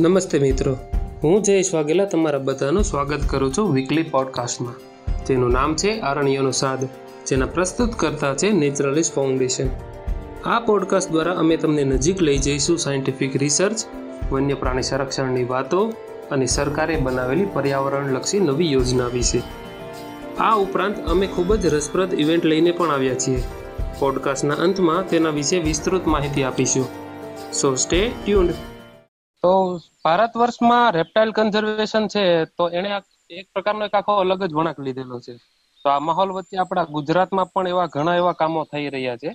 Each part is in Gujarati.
નમસ્તે મિત્રો. હું જયેશ વાઘેલા તમારા બધાનું સ્વાગત કરું છું વીકલી પોડકાસ્ટમાં જેનું નામ છે આરણ્યનો સાદ, જેના પ્રસ્તુત કરતા છે નેચરલિસ્ટ ફાઉન્ડેશન. આ પોડકાસ્ટ દ્વારા અમે તમને નજીક લઈ જઈશું સાયન્ટિફિક રિસર્ચ વન્ય પ્રાણી સંરક્ષણની વાતો અને સરકારે બનાવેલી પર્યાવરણલક્ષી નવી યોજના વિશે. આ ઉપરાંત અમે ખૂબ જ રસપ્રદ ઇવેન્ટ લઈને પણ આવ્યા છીએ. પોડકાસ્ટના અંતમાં તેના વિશે વિસ્તૃત માહિતી આપીશું. સો સ્ટે ટ્યુન્ડ તો ભારત વર્ષમાં રેપ્ટાઇલ કન્ઝર્વેશન છે, તો એને એક પ્રકારનો એક આખો અલગ જ વળાંક લીધેલો છે. તો આ માહોલ વચ્ચે આપણા ગુજરાતમાં પણ એવા ઘણા એવા કામો થઈ રહ્યા છે.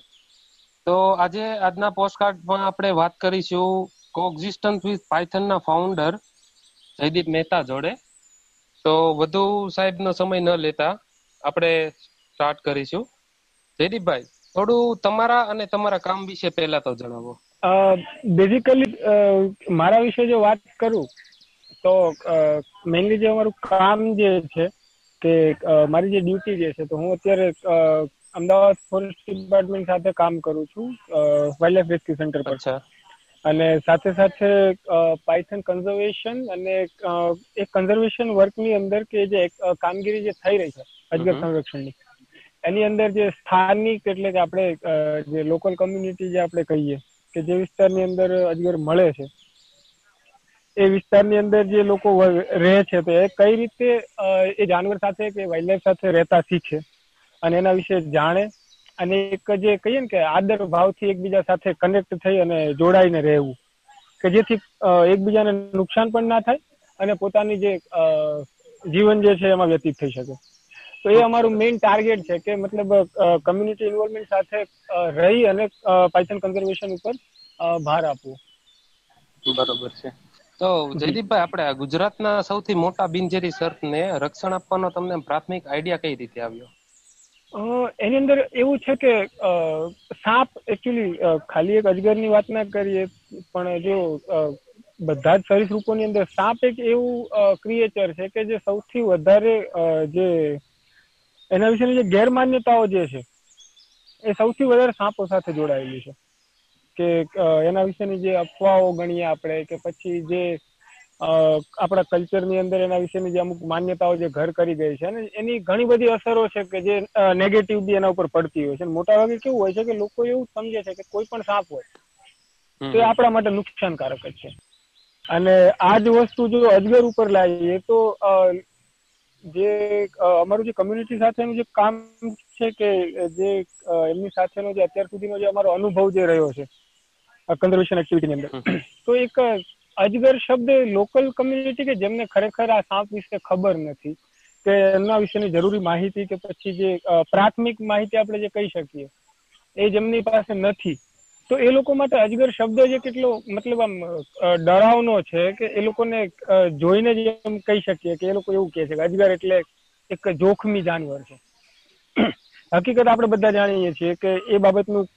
તો આજે આજના પોસ્ટકાર્ડમાં આપણે વાત કરીશું કોએક્ઝિસ્ટન્સ વિથ પાયથનના ફાઉન્ડર જયદીપ મહેતા જોડે. તો વધુ સાહેબનો સમય ન લેતા આપણે સ્ટાર્ટ કરીશું. જયદીપભાઈ, થોડું તમારા અને તમારા કામ વિશે પહેલા તો જણાવો. બેઝિકલી મારા વિશે જો વાત કરું તો મેઇનલી જે અમારું કામ જે છે કે મારી જે ડ્યુટી જે છે તો હું અત્યારે અમદાવાદ ફોરેસ્ટ ડિપાર્ટમેન્ટ સાથે કામ કરું છું વાઇલ્ડ લાઈફ રેસ્ક્યુ સેન્ટર પર. છે અને સાથે સાથે પાયથન કન્ઝર્વેશન અને એક કન્ઝર્વેશન વર્કની અંદર કે જે કામગીરી જે થઈ રહી છે અજગર સંરક્ષણની એની અંદર જે સ્થાનિક એટલે કે આપણે જે લોકલ કમ્યુનિટી જે આપણે કહીએ કે જે વિસ્તારની અંદર અજગર મળે છે. એ વિસ્તારની અંદર જે લોકો રહે છે તો એ કઈ રીતે એ જાનવર સાથે કે વાઇલ્ડલાઇફ સાથે રહેતા શીખે અને એના વિશે જાણે અને એક જે કહીએ ને કે આદર ભાવથી એકબીજા સાથે કનેક્ટ થઈ અને જોડાઈને રહેવું. કે જેથી એકબીજાને નુકસાન પણ ના થાય અને પોતાની જે જીવન જે છે એમાં વ્યતીત થઈ શકે. તો એ અમારું મેઇન ટાર્ગેટ છે કે મતલબ કમ્યુનિટી ઇન્વોલ્વમેન્ટ સાથે રહી અને પાયથન કન્ઝર્વેશન ઉપર ભાર આપવો. બરોબર છે. તો જયદીપભાઈ આપણે ગુજરાતના સૌથી મોટા બિનજેરી સર્પને રક્ષણ આપવાનો તમને પ્રાથમિક આઈડિયા કઈ રીતે આવ્યો? એની અંદર એવું છે કે સાપ એકચ્યુઅલી ખાલી એક અજગરની વાત ના કરીએ પણ જો બધા જ સરીસૃપોની અંદર સાપ એક એવું ક્રિએચર છે કે જે સૌથી વધારે જે એના વિશેની જે ગેરમાન્યતાઓ જે છે એ સૌથી વધારે સાપો સાથે જોડાયેલી છે. કે એના વિશેની જે અફવાઓ ગણીએ આપણે કે પછી જે આપણા કલ્ચરની અંદર એના વિશેની જે અમુક માન્યતાઓ જે ઘર કરી ગઈ છે અને એની ઘણી બધી અસરો છે કે જે નેગેટિવ બી એના ઉપર પડતી હોય છે. મોટા ભાગે કેવું હોય છે કે લોકો એવું સમજે છે કે કોઈ પણ સાપ હોય તો એ આપણા માટે નુકસાનકારક જ છે. અને આ જ વસ્તુ જો અજગર ઉપર લાવીએ તો જે અમારું જે કમ્યુનિટી સાથેનું જે કામ છે કે જે એમની સાથેનો જે અત્યાર સુધીનો જે અમારો અનુભવ જે રહ્યો છે કન્ઝર્વેશન એક્ટિવિટીની અંદર. તો એક અજગર શબ્દ લોકલ કમ્યુનિટી કે જેમને ખરેખર આ સાપ વિશે ખબર નથી કે એમના વિશેની જરૂરી માહિતી કે પછી જે પ્રાથમિક માહિતી આપણે જે કહી શકીએ એ જેમની પાસે નથી. તો એ લોકો માટે અજગર શબ્દ જે કેટલો, મતલબ આમ ડરાવનો છે કે એ લોકોને જોઈને જ એમ કહી શકીએ કે એ લોકો એવું કહે છે કે અજગર એટલે એક જોખમી જાનવર છે. હકીકત આપણે બધા જાણીએ છીએ કે એ બાબતનું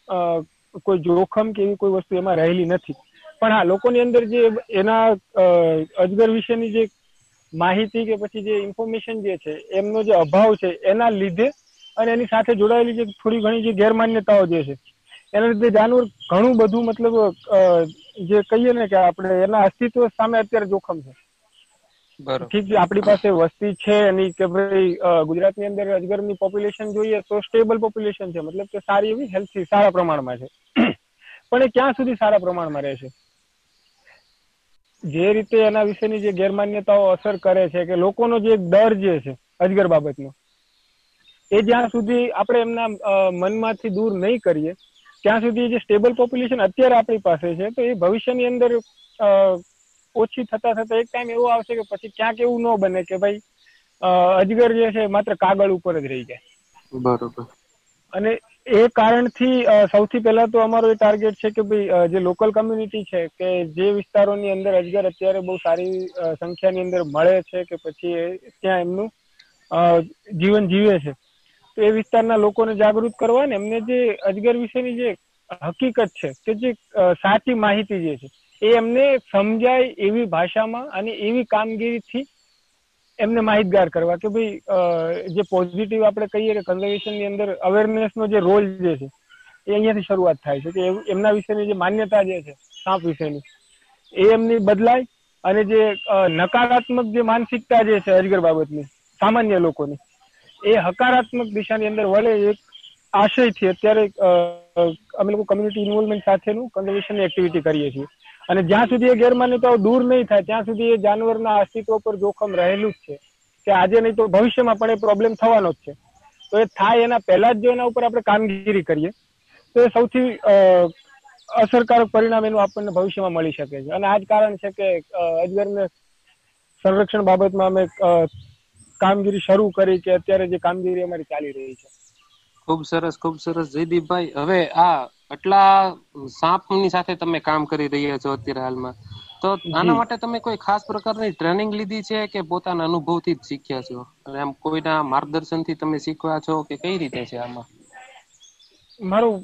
કોઈ જોખમ કે એવી કોઈ વસ્તુ એમાં રહેલી નથી. પણ હા, લોકોની અંદર જે એના અજગર વિશેની જે માહિતી કે પછી જે ઇન્ફોર્મેશન જે છે, એમનો જે અભાવ છે, એના લીધે અને એની સાથે જોડાયેલી જે થોડી ઘણી જે ગેરમાન્યતાઓ જે છે એના લીધે જાનવર ઘણું બધું મતલબ જે કહીએ ને કે આપણે એના અસ્તિત્વ સામે અત્યારે જોખમ છે. ઠીક છે આપણી પાસે વસ્તી છે એની કે ભાઈ ગુજરાતની અંદર અજગરની પોપ્યુલેશન જોઈએ તો સ્ટેબલ પોપ્યુલેશન છે. મતલબ કે સારી એવી હેલ્થી સારા પ્રમાણમાં છે. પણ એ ક્યાં સુધી સારા પ્રમાણમાં રહેશે જે રીતે એના વિશેની જે ગેરમાન્યતાઓ અસર કરે છે કે લોકોનો જે ડર જે છે અજગર બાબતનો એ જ્યાં સુધી આપણે એમના મનમાંથી દૂર નહીં કરીએ ત્યાં સુધી જે સ્ટેબલ પોપ્યુલેશન અત્યારે આપણી પાસે છે તો એ ભવિષ્યની અંદર ઓછી થતા થતા એક ટાઈમ એવો આવશે કે પછી ક્યાંક એવું ન બને કે ભાઈ અજગર જે છે માત્ર કાગળ ઉપર જ રહી જાય. બરોબર. અને એ કારણથી સૌથી પહેલા તો અમારો એ ટાર્ગેટ છે કે ભાઈ જે લોકલ કમ્યુનિટી છે કે જે વિસ્તારોની અંદર અજગર અત્યારે બહુ સારી સંખ્યાની અંદર મળે છે કે પછી ત્યાં એમનું જીવન જીવે છે. તો એ વિસ્તારના લોકોને જાગૃત કરવા ને એમને જે અજગર વિશેની જે હકીકત છે કે જે સાચી માહિતી જે છે, એ એમને સમજાય એવી ભાષામાં અને એવી કામગીરીથી એમને માહિતગાર કરવા કે ભાઈ જે પોઝિટિવ આપણે કહીએ કે કન્ઝર્વેશનની અંદર અવેરનેસનો જે રોલ જે છે, એ અહીંયાથી શરૂઆત થાય છે. કે એમના વિશેની જે માન્યતા જે છે, સાપ વિશેની, એ એમની બદલાય અને જે નકારાત્મક જે માનસિકતા જે છે, અજગર બાબતની, સામાન્ય લોકોની એ હકારાત્મક દિશાની અંદર વળે એક આશયથી અત્યારે અમે લોકો કમ્યુનિટી ઇન્વોલ્વમેન્ટ સાથેનું કન્ઝર્વેશનની એક્ટિવિટી કરીએ છીએ. અને જ્યાં સુધી એ ગેરમાન્યતાઓ દૂર નહીં થાય, ત્યાં સુધી એ જાનવરના અસ્તિત્વ પર જોખમ રહેલું જ છે કે આજે નહીં તો ભવિષ્યમાં પણ એ પ્રોબ્લેમ થવાનો જ છે. તો એ થાય એના પહેલા જ જો એના ઉપર આપણે કામગીરી કરીએ, તો એ સૌથી અસરકારક પરિણામ એનું આપણને ભવિષ્યમાં મળી શકે છે. અને આ જ કારણ છે કે અજગરને સંરક્ષણ બાબતમાં અમે કામગીરી શરૂ કરી કે અત્યારે જે કામગીરી અમારી ચાલી રહી છે? ખૂબ સરસ ખૂબ સરસ. જયદીપભાઈ હવે આ આટલા સાપની સાથે તમે કામ કરી રહ્યા છો અત્યારે હાલમાં. તો આના માટે તમે કોઈ ખાસ પ્રકારની ટ્રેનિંગ લીધી છે કે પોતાના અનુભવથી જ શીખ્યા છો? આમ કોઈના માર્ગદર્શનથી તમે શીખવા છો કે કઈ રીતે છે આમાં? મારું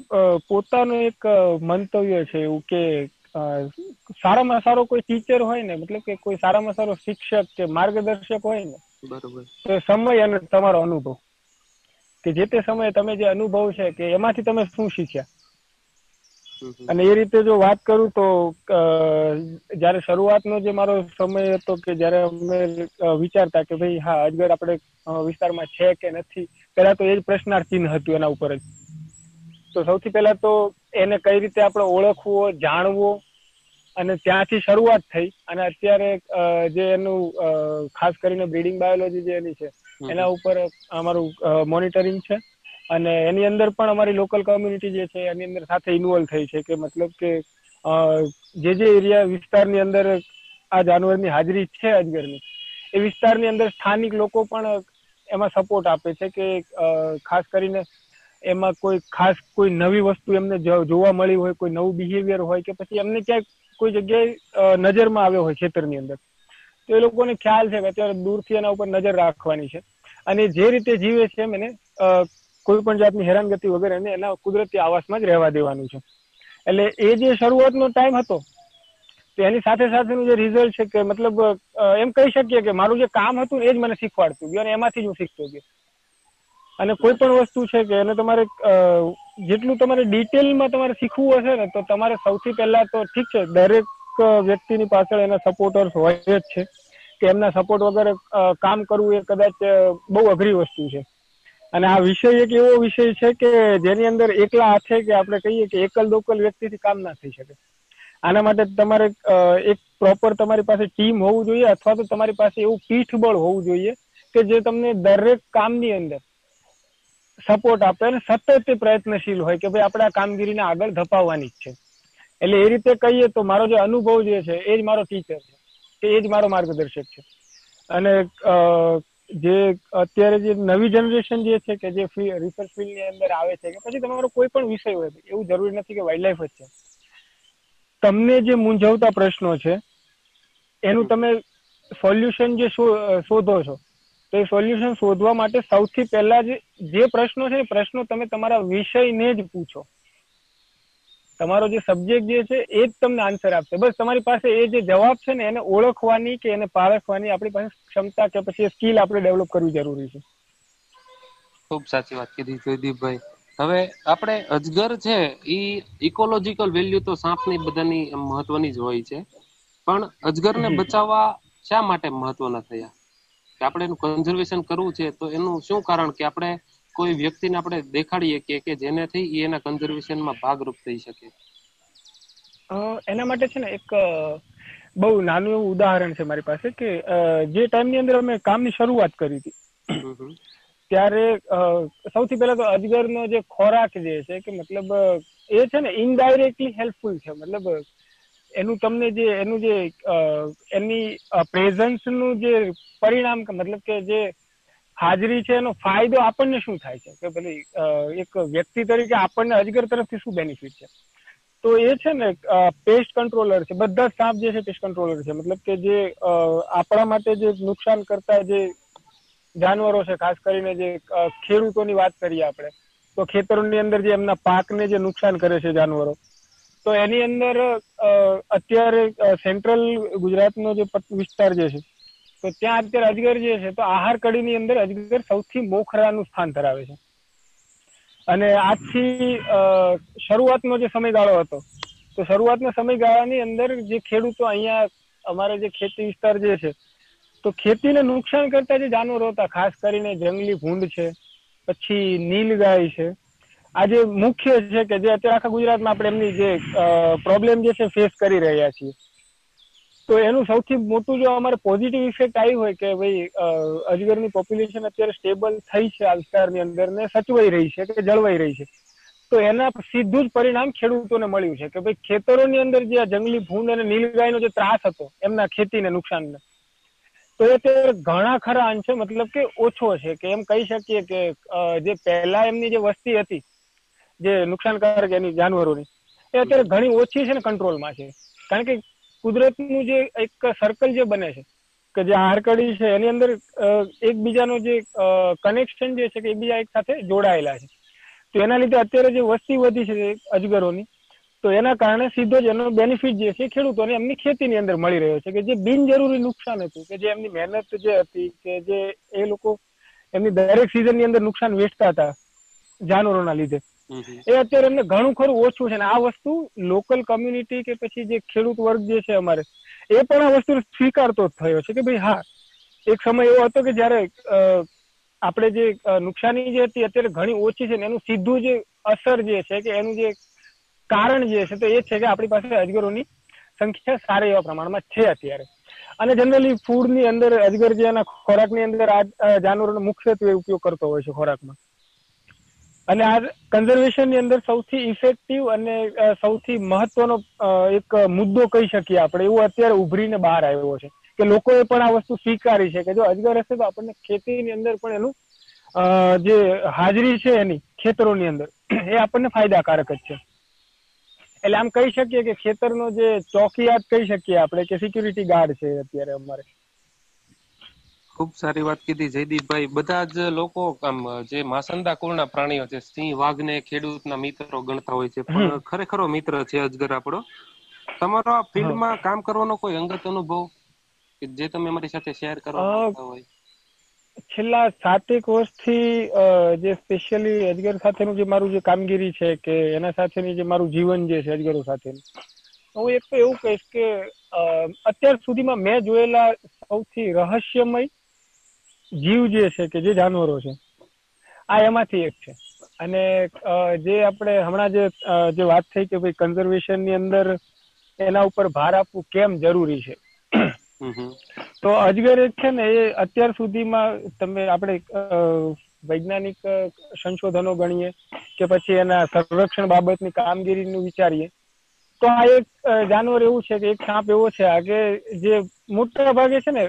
પોતાનું એક મંતવ્ય છે એવું કે સારામાં સારો કોઈ ટીચર હોય ને મતલબ કે કોઈ સારામાં સારો શિક્ષક કે માર્ગદર્શક હોય ને બરોબર. તો સમય અને તમારો અનુભવ. કે જે તે સમયે તમે જે અનુભવ છે કે એમાંથી તમે શું શીખ્યા? અને એ રીતે જો વાત કરું તો જયારે શરૂઆતનો જે મારો સમય હતો કે જયારે અમે વિચારતા કે ભાઈ હા અજગર આપણે વિસ્તારમાં છે કે નથી પેલા તો એ જ પ્રશ્નાર્થ ચિહ્ન હતું એના ઉપર જ. તો સૌથી પહેલા તો એને કઈ રીતે આપણે ઓળખવો જાણવો અને ત્યાંથી શરૂઆત થઈ. અને અત્યારે જે એનું ખાસ કરીને બ્રીડિંગ બાયોલોજી જે એની છે એના ઉપર અમારું મોનિટરિંગ છે. અને એની અંદર પણ અમારી લોકલ કમ્યુનિટી જે છે એની અંદર સાથે ઇન્વોલ્વ થઈ છે કે મતલબ કે જે જે એરિયા વિસ્તારની અંદર આ જાનવરની હાજરી છે અજગરની એ વિસ્તારની અંદર સ્થાનિક લોકો પણ એમાં સપોર્ટ આપે છે કે ખાસ કરીને એમાં કોઈ ખાસ કોઈ નવી વસ્તુ એમને જોવા મળી હોય કોઈ નવું બિહેવિયર હોય કે પછી એમને ક્યાંક કોઈ જગ્યાએ નજરમાં આવ્યો હોય ખેતરની અંદર. તો એ લોકોને ખ્યાલ છે કે અત્યારે દૂરથી એના ઉપર નજર રાખવાની છે. અને જે રીતે જીવે છે એમ એને કોઈ પણ જાતની હેરાનગતિ વગર એને કુદરતી આવાસમાં જ રહેવા દેવાનું છે. એટલે એ જે શરૂઆતનો ટાઈમ હતો, તો એની સાથે સાથેનું જે રિઝલ્ટ છે કે મતલબ એમ કહી શકીએ કે મારું જે કામ હતું એ જ મને શીખવાડતું ગયું અને એમાંથી જ હું શીખતો ગયો. અને કોઈ પણ વસ્તુ છે કે એને તમારે જેટલું તમારે ડિટેલમાં તમારે શીખવું હશે ને, તો તમારે સૌથી પહેલા તો ઠીક છે, દરેક વ્યક્તિની પાછળ એના સપોર્ટર્સ હોય જ છે. કે એમના સપોર્ટ વગર કામ કરવું એ કદાચ બહુ અઘરી વસ્તુ છે. અને આ વિષય એક એવો વિષય છે કે જેની અંદર એકલા હાથે કે આપણે કહીએ કે એકલ દોકલ વ્યક્તિથી કામ ના થઈ શકે. આના માટે તમારે એક પ્રોપર તમારી પાસે ટીમ હોવું જોઈએ અથવા તો તમારી પાસે એવું પીઠબળ હોવું જોઈએ કે જે તમને દરેક કામની અંદર સપોર્ટ આપે અને સતત પ્રયત્નશીલ હોય કે ભાઈ આપણે આ કામગીરીને આગળ ધપાવવાની જ છે. એટલે એ રીતે કહીએ તો મારો જે અનુભવ જે છે એ જ મારો ટીચર છે. કે એ જ મારો માર્ગદર્શક છે. અને જે અત્યારે જે નવી જનરેશન જે છે કે જે રિસર્ચ ફિલ્ડની અંદર આવે છે કે પછી તમારો કોઈ પણ વિષય હોય એવું જરૂરી નથી કે વાઇલ્ડ લાઈફ જ છે. તમને જે મૂંઝવતા પ્રશ્નો છે એનું તમે સોલ્યુશન જે શોધો છો તો એ સોલ્યુશન શોધવા માટે સૌથી પહેલા જે પ્રશ્નો છે એ પ્રશ્નો તમે તમારા વિષયને જ પૂછો. તમારો જે સબ્જેક્ટ જે છે એ જ તમને આન્સર આપશે. બસ તમારી પાસે એ જે જવાબ છે ને એને ઓળખવાની કે એને પારખવાની આપણી પાસે ક્ષમતા કે પછી સ્કિલ આપણે ડેવલપ કરવી જરૂરી છે. ખૂબ સાચી વાત કીધી જયદીપભાઈ. હવે આપણે અજગર છે એ ઇકોલોજીકલ વેલ્યુ તો સાપની બધાની મહત્વની જ હોય છે. પણ અજગરને બચાવવા શા માટે મહત્વના થયા? કે આપણે એનું કન્ઝર્વેશન કરવું છે તો એનું શું કારણ કે આપણે કોઈ વ્યક્તિને આપણે દેખાડીએ કે કે જેનેથી એના કન્ઝર્વેશનમાં ભાગરૂપ થઈ શકે? એના માટે છે ને એક બહુ નાનું એવું ઉદાહરણ છે મારી પાસે કે જે ટાઈમની અંદર અમે કામની શરૂઆત કરી હતી ત્યારે સૌથી પહેલા તો અજગરનો જે ખોરાક જે છે કે મતલબ એ છે ને ઇનડાયરેક્ટલી હેલ્પફુલ છે. મતલબ એનું તમને જે, એનું જે એની પ્રેઝન્સનું જે પરિણામ મતલબ કે જે હાજરી છે એનો ફાયદો આપણને શું થાય છે? કે ભલે એક વ્યક્તિ તરીકે આપણને અજગર તરફથી શું બેનિફિટ છે? તો એ છે ને પેસ્ટ કંટ્રોલર છે. બધા જ સાપ જે છે પેસ્ટ કંટ્રોલર છે. મતલબ કે જે આપણા માટે જે નુકસાન કરતા જે જાનવરો છે, ખાસ કરીને જે ખેડૂતોની વાત કરીએ આપણે, તો ખેતરોની અંદર જે એમના પાકને જે નુકસાન કરે છે જાનવરો તો એની અંદર અત્યારે સેન્ટ્રલ ગુજરાતનો જે વિસ્તાર જે છે, તો ત્યાં અત્યારે અજગર જે છે, તો આહાર કડીની અંદર અજગર સૌથી મોખરાનું સ્થાન ધરાવે છે. અને આજથી શરૂઆતનો જે સમયગાળો હતો, તો શરૂઆતના સમયગાળાની અંદર જે ખેડૂતો અહીંયા, અમારે જે ખેતી વિસ્તાર જે છે, તો ખેતીને નુકસાન કરતા જે જાનવરો હતા, ખાસ કરીને જંગલી ભૂંડ છે, પછી નીલગાય છે આ જે મુખ્ય છે કે જે અત્યારે આખા ગુજરાતમાં આપણે એમની જે પ્રોબ્લેમ જે છે ફેસ કરી રહ્યા છીએ. તો એનું સૌથી મોટું જો અમારે પોઝિટિવ ઇફેક્ટ આવી હોય કે ભાઈ અજગરની પોપ્યુલેશન અત્યારે સ્ટેબલ થઈ છે આ વિસ્તારની અંદર ને સચવાઈ રહી છે કે જળવાઈ રહી છે. તો એના સીધું જ પરિણામ ખેડૂતોને મળ્યું છે કે ભાઈ ખેતરોની અંદર જે આ જંગલી ભૂંડ અને નીલગાયનો જે ત્રાસ હતો, એમના ખેતીને નુકસાનને. તો એ અત્યારે ઘણા ખરા અંશે મતલબ કે ઓછો છે કે એમ કહી શકીએ કે જે પહેલા એમની જે વસ્તી હતી જે નુકસાનકારક એની જાનવરોની, એ અત્યારે ઘણી ઓછી છે ને કંટ્રોલમાં છે. કારણ કે કુદરતનું જે એક સર્કલ જે બને છે, કે જે હારકડી છે, એની અંદર એકબીજાનો જે કનેક્શન જે છે કે એકબીજા એક સાથે જોડાયેલા છે. તો એના લીધે અત્યારે જે વસ્તી વધી છે, અજગરોની, તો એના કારણે સીધો જ એનો બેનિફિટ જે છે ખેડૂતોને એમની ખેતીની અંદર મળી રહ્યો છે, કે જે બિનજરૂરી નુકસાન હતું, કે જે એમની મહેનત જે હતી, કે જે એ લોકો એમની દરેક સિઝનની અંદર નુકસાન વેચતા હતા, જાનવરોના લીધે. એ અત્યારે એમને ઘણું ખરું ઓછું છે ને આ વસ્તુ લોકલ કમ્યુનિટી કે પછી જે ખેડૂત વર્ગ જે છે અમારે, એ પણ આ વસ્તુ સ્વીકારતો થયો છે કે ભાઈ હા, એક સમય એવો હતો કે જયારે આપણે જે નુકસાની જે હતી અત્યારે ઘણી ઓછી છે ને એનું સીધું જે અસર જે છે કે એનું જે કારણ જે છે તો એ છે કે આપણી પાસે અજગરોની સંખ્યા સારા એવા પ્રમાણમાં છે અત્યારે. અને જનરલી ફૂડની અંદર અજગર જે ખોરાક ખોરાકની અંદર આ જાનવરોનો મુખ્યત્વે ઉપયોગ કરતો હોય છે ખોરાકમાં. અને આ કન્ઝર્વેશનની અંદર સૌથી ઇફેક્ટિવ અને સૌથી મહત્વનો એક મુદ્દો કહી શકીએ આપણે. એવું અત્યારે ઉભરીને બહાર આવ્યો છે કે લોકોએ પણ આ વસ્તુ સ્વીકારી છે કે જો અજગર હશે તો આપણને ખેતીની અંદર પણ એનું જે હાજરી છે એની ખેતરોની અંદર, એ આપણને ફાયદાકારક જ છે. એટલે આમ કહી શકીએ કે ખેતરનો જે ચોકીયાત કહી શકીએ આપણે કે સિક્યુરિટી ગાર્ડ છે અત્યારે અમારે. ખૂબ સારી વાત કીધી જયદીપભાઈ. બધા જ લોકો આમ જે માસંદા કુળના પ્રાણીઓ છે સિંહ વાઘને ખેડૂતના મિત્રો ગણતા હોય છે પણ ખરેખરો મિત્ર છે અજગર આપણો. તમારો આ ફિલ્ડમાં કામ કરવાનો કોઈ અંગત અનુભવ કે જે તમે અમારી સાથે શેર કરવા માંગતા હોય? છેલ્લા સાતેક વર્ષથી જે સ્પેશિયલી અજગર સાથેનું જે મારું જે કામગીરી છે કે એના સાથેની જે મારું જીવન જે છે અજગરો સાથેનું હું એક તો એવું કહીશ કે અત્યાર સુધીમાં મેં જોયેલા સૌથી રહસ્યમય જીવ જે છે કે જે જાનવરો છે આ એમાંથી એક છે. અને જે આપણે હમણાં જે જે વાત થઈ કે ભાઈ કન્ઝર્વેશનની અંદર એના ઉપર ભાર આપવું કેમ જરૂરી છે? તો અજગર એક છે ને એ અત્યાર સુધીમાં તમે આપણે વૈજ્ઞાનિક સંશોધનો ગણીએ કે પછી એના સંરક્ષણ બાબતની કામગીરીનું વિચારીએ તો આ એક જાનવર એવું છે કે એક સાપ એવો છે આ કે જે મોટા ભાગે છે ને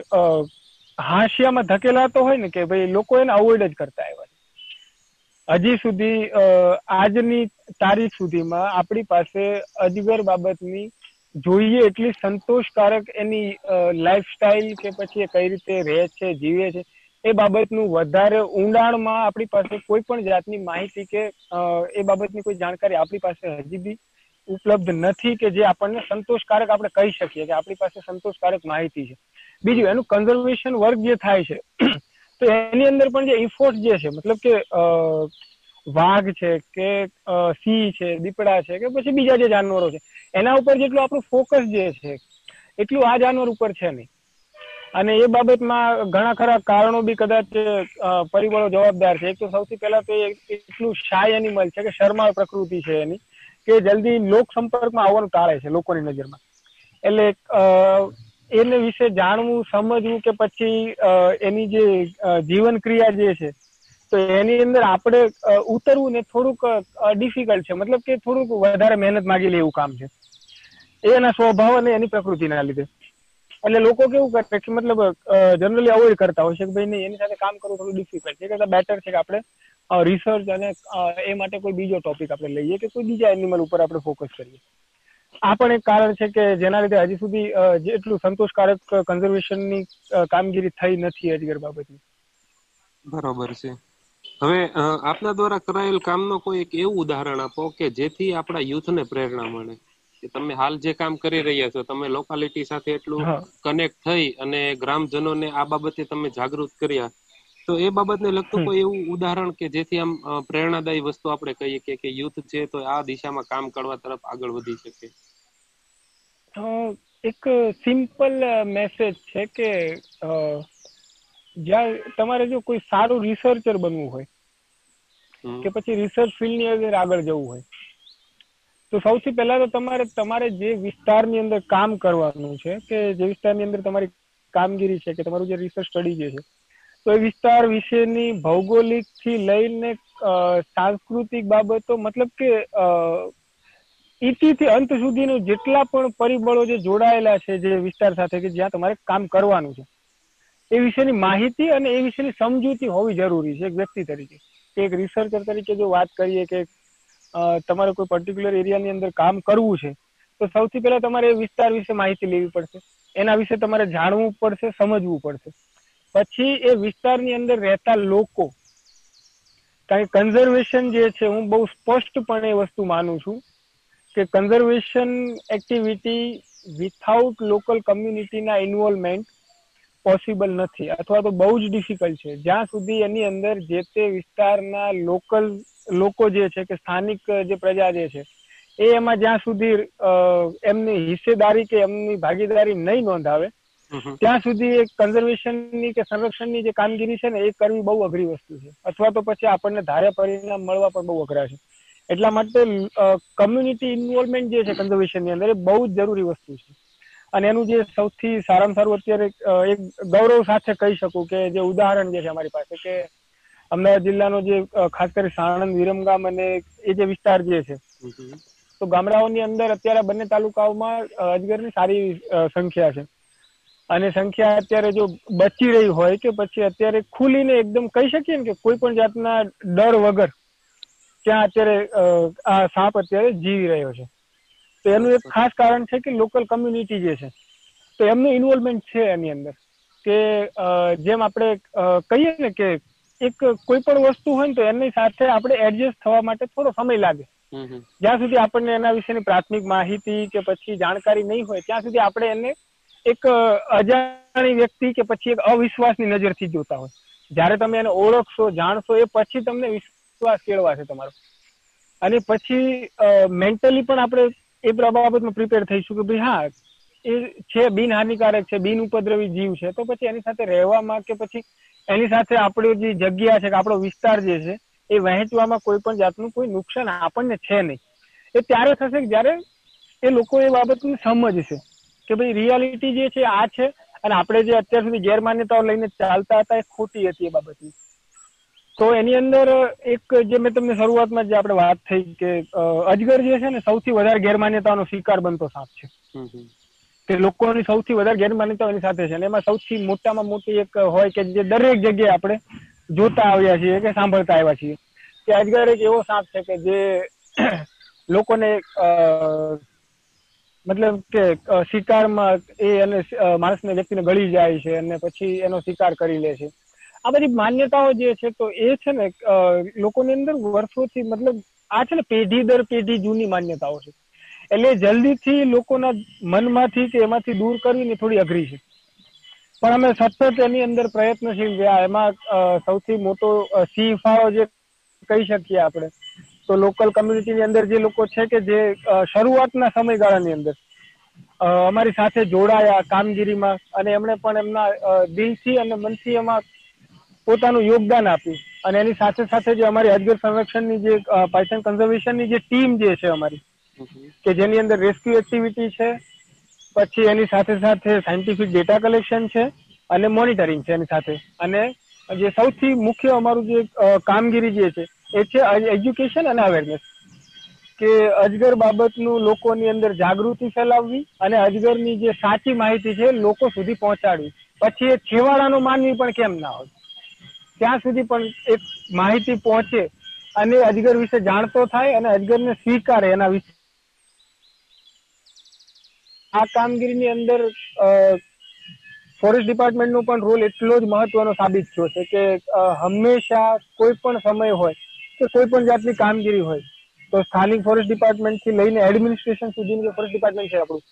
હાંશિયામાં ધકેલાતો હોય ને કે ભાઈ લોકો એને અવોઈડ જ કરતા આવ્યા હજી સુધી આજની તારીખ સુધીમાં આપણી પાસે અજગર બાબતની જોઈએ એટલી સંતોષકારક એની લાઈફસ્ટાઈલ કે પછી કઈ રીતે રહે છે, જીવે છે, એ બાબતનું વધારે ઊંડાણમાં આપણી પાસે કોઈ પણ જાતની માહિતી કે એ બાબતની કોઈ જાણકારી આપણી પાસે હજી બી ઉપલબ્ધ નથી કે જે આપણને સંતોષકારક આપણે કહી શકીએ કે આપણી પાસે સંતોષકારક માહિતી છે. બીજું એનું કન્ઝર્વેશન વર્ક જે થાય છે, તો એની અંદર પણ જે ઇફોર્ટ જે છે, મતલબ કે વાઘ છે કે સિંહ છે, દીપડા છે કે પછી બીજા જે જાનવરો છે, એના ઉપર જેટલું આપણું ફોકસ જે છે, એટલું આ જાનવર ઉપર છે નહીં. અને એ બાબતમાં ઘણા ખરા કારણો બી કદાચ પરિબળો જવાબદાર છે. એક તો સૌથી પહેલા તો એટલું શાય એનિમલ છે કે શર્માળ પ્રકૃતિ છે એની, કે જલ્દી લોક સંપર્કમાં આવવાનું ટાળે છે લોકોની નજરમાં. એટલે એને વિશે જાણવું, સમજવું કે પછી એની જે જીવન ક્રિયા જે છે, તો એની અંદર આપણે ઉતરવું ને થોડુંક ડિફિકલ્ટ છે. મતલબ કે થોડુંક વધારે મહેનત માગી લે એવું કામ છે. એના સ્વભાવ અને એની પ્રકૃતિના લીધે. એટલે લોકો કેવું કરે કે મતલબ જનરલી અવોઇડ કરતા હોય છે કે ભાઈ નહીં, એની સાથે કામ કરવું થોડું ડિફિકલ્ટ છે. કરતા બેટર છે કે આપણે રિસર્ચ અને એ માટે કોઈ બીજો ટોપિક આપણે લઈએ કે કોઈ બીજા એનિમલ ઉપર આપણે ફોકસ કરીએ. આ પણ એક કારણ છે કે જેના લીધે હજી સુધી જેટલું સંતોષકારક કન્ઝર્વેશનની કામગીરી થઈ નથી અજગર બાબતની. બરોબર છે. હવે આપના દ્વારા કરાયેલ કામનો કોઈ એક એવું ઉદાહરણ આપો કે જેથી આપણા યુથને પ્રેરણા મળે. કે તમે હાલ જે કામ કરી રહ્યા છો તમે લોકાલિટી સાથે એટલું કનેક્ટ થઈ અને ગ્રામજનોને આ બાબતે તમે જાગૃત કર્યા. તો એ બાબતને લગતું કોઈ એવું ઉદાહરણ કે જેથી આમ પ્રેરણાદાયી વસ્તુ આપણે કહીએ કે યુથ છે તો આ દિશામાં કામ કરવા તરફ આગળ વધી શકે. એક સિમ્પલ મેસેજ છે કે અ, જ્યાં તમારે જો કોઈ સારું રિસર્ચર બનવું હોય કે પછી રિસર્ચ ફિલ્ડની અંદર આગળ જવું હોય તો સૌથી પહેલા તો તમારે તમારે જે વિસ્તારની અંદર કામ કરવાનું છે કે જે વિસ્તારની અંદર તમારી કામગીરી છે કે તમારું જે રિસર્ચ સ્ટડી જે છે તો એ વિસ્તાર વિશેની ભૌગોલિકથી લઈને સાંસ્કૃતિક બાબતો મતલબ કે અ, ઇતિથી અંત સુધીનું જેટલા પણ પરિબળો જે જોડાયેલા છે જે વિસ્તાર સાથે કે જ્યાં તમારે કામ કરવાનું છે, એ વિશેની માહિતી અને એ વિશેની સમજૂતી હોવી જરૂરી છે એક વ્યક્તિ તરીકે. એક રિસર્ચર તરીકે જો વાત કરીએ કે તમારે કોઈ પર્ટિક્યુલર એરિયાની અંદર કામ કરવું છે, તો સૌથી પહેલા તમારે એ વિસ્તાર વિશે માહિતી લેવી પડશે. એના વિશે તમારે જાણવું પડશે, સમજવું પડશે. પછી એ વિસ્તારની અંદર રહેતા લોકો, કારણ કન્ઝર્વેશન જે છે હું બહુ સ્પષ્ટપણે એ વસ્તુ માનું છું કે કન્ઝર્વેશન એક્ટિવિટી વિથાઉટ લોકલ કમ્યુનિટીના ઇન્વોલ્વમેન્ટ પોસિબલ નથી અથવા તો બહુ જ ડિફિકલ્ટ છે. જ્યાં સુધી એની અંદર જે તે વિસ્તારના લોકલ લોકો જે છે કે સ્થાનિક જે પ્રજા જે છે એ એમાં જ્યાં સુધી એમની હિસ્સેદારી કે એમની ભાગીદારી નહીં નોંધાવે ત્યાં સુધી એક કન્ઝર્વેશનની કે સંરક્ષણની જે કામગીરી છે ને એ કરવી બહુ અઘરી વસ્તુ છે. અથવા તો પછી આપણને ધારે પરિણામ મળવા પણ બહુ અઘરા છે. એટલા માટે કમ્યુનિટી ઇન્વોલ્વમેન્ટ જે છે કન્ઝર્વેશનની અંદર એ બહુ જ જરૂરી વસ્તુ છે. અને એનું જે સૌથી સારામાં સારું અત્યારે એક ગૌરવ સાથે કહી શકું કે જે ઉદાહરણ જે છે અમારી પાસે કે અમદાવાદ જિલ્લાનો જે ખાસ કરી સાણંદ વિરમગામ અને એ જે વિસ્તાર જે છે. તો ગામડાઓની અંદર અત્યારે બંને તાલુકાઓમાં અજગરની સારી સંખ્યા છે. અને સંખ્યા અત્યારે જો બચી રહી હોય કે પછી અત્યારે ખુલીને એકદમ કહી શકીએ ને કે કોઈ પણ જાતના ડર વગર ત્યાં અત્યારે આ સાપ અત્યારે જીવી રહ્યો છે. તો એનું એક ખાસ કારણ છે કે લોકલ કમ્યુનિટી જે છે તો એમનું ઇન્વોલ્વમેન્ટ છે એની અંદર. કે જેમ આપણે કહીએ ને કે એક કોઈ પણ વસ્તુ હોય ને તો એની સાથે આપણે એડજસ્ટ થવા માટે થોડો સમય લાગે. જ્યાં સુધી આપણને એના વિશેની પ્રાથમિક માહિતી કે પછી જાણકારી નહીં હોય ત્યાં સુધી આપણે એને એક અજાણી વ્યક્તિ કે પછી એક અવિશ્વાસની નજરથી જોતા હોય. જ્યારે તમે એને ઓળખશો જાણશો એ પછી તમને વિશ્વાસ કેળવાશે તમારો. અને પછી મેન્ટલી પણ આપણે એ બાબતમાં પ્રિપેર થઈશું કે ભાઈ હા, એ છે બિનહાનિકારક છે બિન ઉપદ્રવી જીવ છે, તો પછી એની સાથે રહેવામાં કે પછી એની સાથે આપણી જે જગ્યા છે કે આપણો વિસ્તાર જે છે, એ વહેંચવામાં કોઈ પણ જાતનું કોઈ નુકસાન આપણને છે નહીં. એ ત્યારે થશે કે જ્યારે એ લોકો એ બાબતની સમજશે કે ભાઈ રિયાલિટી જે છે આ છે અને આપણે જે અત્યાર સુધી ગેરમાન્યતાઓ લઈને ચાલતા હતા એ ખોટી હતી એ બાબતની. તો એની અંદર એક જે મેં તમને શરૂઆતમાં જે આપણે વાત થઈ કે અજગર જે છે ને સૌથી વધારે ગેરમાન્યતાનો શિકાર બનતો સાપ છે. તે કે લોકોની સૌથી વધારે ગેરમાન્યતા એની સાથે છે અને એમાં સૌથી મોટામાં મોટી એક હોય કે જે દરેક જગ્યાએ આપણે જોતા આવ્યા છીએ કે સાંભળતા આવ્યા છીએ કે અજગર એક એવો સાપ છે કે જે લોકોને મતલબ કે શિકારમાં એ અને માણસને વ્યક્તિને ગળી જાય છે અને પછી એનો શિકાર કરી લે છે. આ બધી માન્યતાઓ જે છે તો એ છે ને લોકોની અંદર વર્ષોથી મતલબ આ છે ને પેઢી દર પેઢી જૂની માન્યતાઓ છે. એટલે જલ્દીથી લોકોના મનમાંથી કે એમાંથી દૂર કરવીની થોડી અઘરી છે. પણ અમે સતત એની અંદર પ્રયત્નશીલ રહ્યા. એમાં સૌથી મોટો સીફાળો જે કહી શકીએ આપણે, તો લોકલ કમ્યુનિટીની અંદર જે લોકો છે કે જે શરૂઆતના સમયગાળાની અંદર અમારી સાથે જોડાયા કામગીરીમાં અને એમણે પણ એમના દિલથી અને મનથી એમાં પોતાનું યોગદાન આપ્યું. અને એની સાથે સાથે જે અમારી અજગર સંરક્ષણની જે પાયથન કન્ઝર્વેશનની જે ટીમ જે છે અમારી, કે જેની અંદર રેસ્ક્યુ એક્ટિવિટી છે, પછી એની સાથે સાથે સાયન્ટિફિક ડેટા કલેક્શન છે, અને મોનિટરિંગ છે એની સાથે. અને જે સૌથી મુખ્ય અમારું જે કામગીરી જે છે, એ છે એજ્યુકેશન અને અવેરનેસ. કે અજગર બાબતનું લોકોની અંદર જાગૃતિ ફેલાવવી અને અજગરની જે સાચી માહિતી છે લોકો સુધી પહોંચાડવી. પછી એ છેવાડાનો માનવી પણ કેમ ના હોય? ત્યાં સુધી પણ એક માહિતી પહોંચે અને અજગર વિશે જાણતો થાય અને અજગરને સ્વીકારે એના વિશે. આ કામગીરીની અંદર ફોરેસ્ટ ડિપાર્ટમેન્ટનો પણ રોલ એટલો જ મહત્વનો સાબિત થયો છે કે હંમેશા કોઈ પણ સમય હોય કે કોઈ પણ જાતની કામગીરી હોય, તો સ્થાનિક ફોરેસ્ટ ડિપાર્ટમેન્ટથી લઈને એડમિનિસ્ટ્રેશન સુધીનું જે ફોરેસ્ટ ડિપાર્ટમેન્ટ છે આપણું,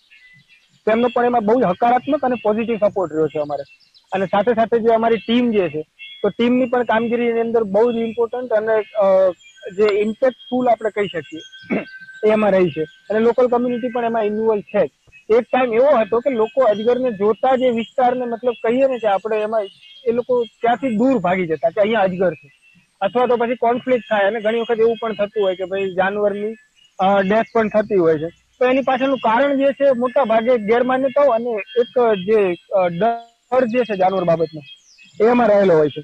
તેમનો પણ એમાં બહુ હકારાત્મક અને પોઝિટિવ સપોર્ટ રહ્યો છે અમારે. અને સાથે સાથે જે અમારી ટીમ જે છે તો ટીમની પણ કામગીરીની અંદર બહુ જ ઇમ્પોર્ટન્ટ અને જે ઇમ્પેક્ટફુલ આપણે કહી શકીએ, એ એમાં રહી છે. અને લોકલ કમ્યુનિટી પણ એમાં ઇન્વોલ્વ છે. એક ટાઈમ એવો હતો કે લોકો અજગરને જોતા જે વિસ્તારને મતલબ કહીએ ને કે આપણે એમાં એ લોકો ત્યાંથી દૂર ભાગી જતા કે અહીંયા અજગર છે. અથવા તો પછી કોન્ફ્લિક્ટ થાય અને ઘણી વખત એવું પણ થતું હોય કે ભાઈ જાનવરની ડેથ પણ થતી હોય છે. તો એની પાછળનું કારણ જે છે મોટા ભાગે ગેરમાન્યતાઓ અને એક જે ડર જે છે જાનવર બાબતનો એમાં રહેલો હોય છે.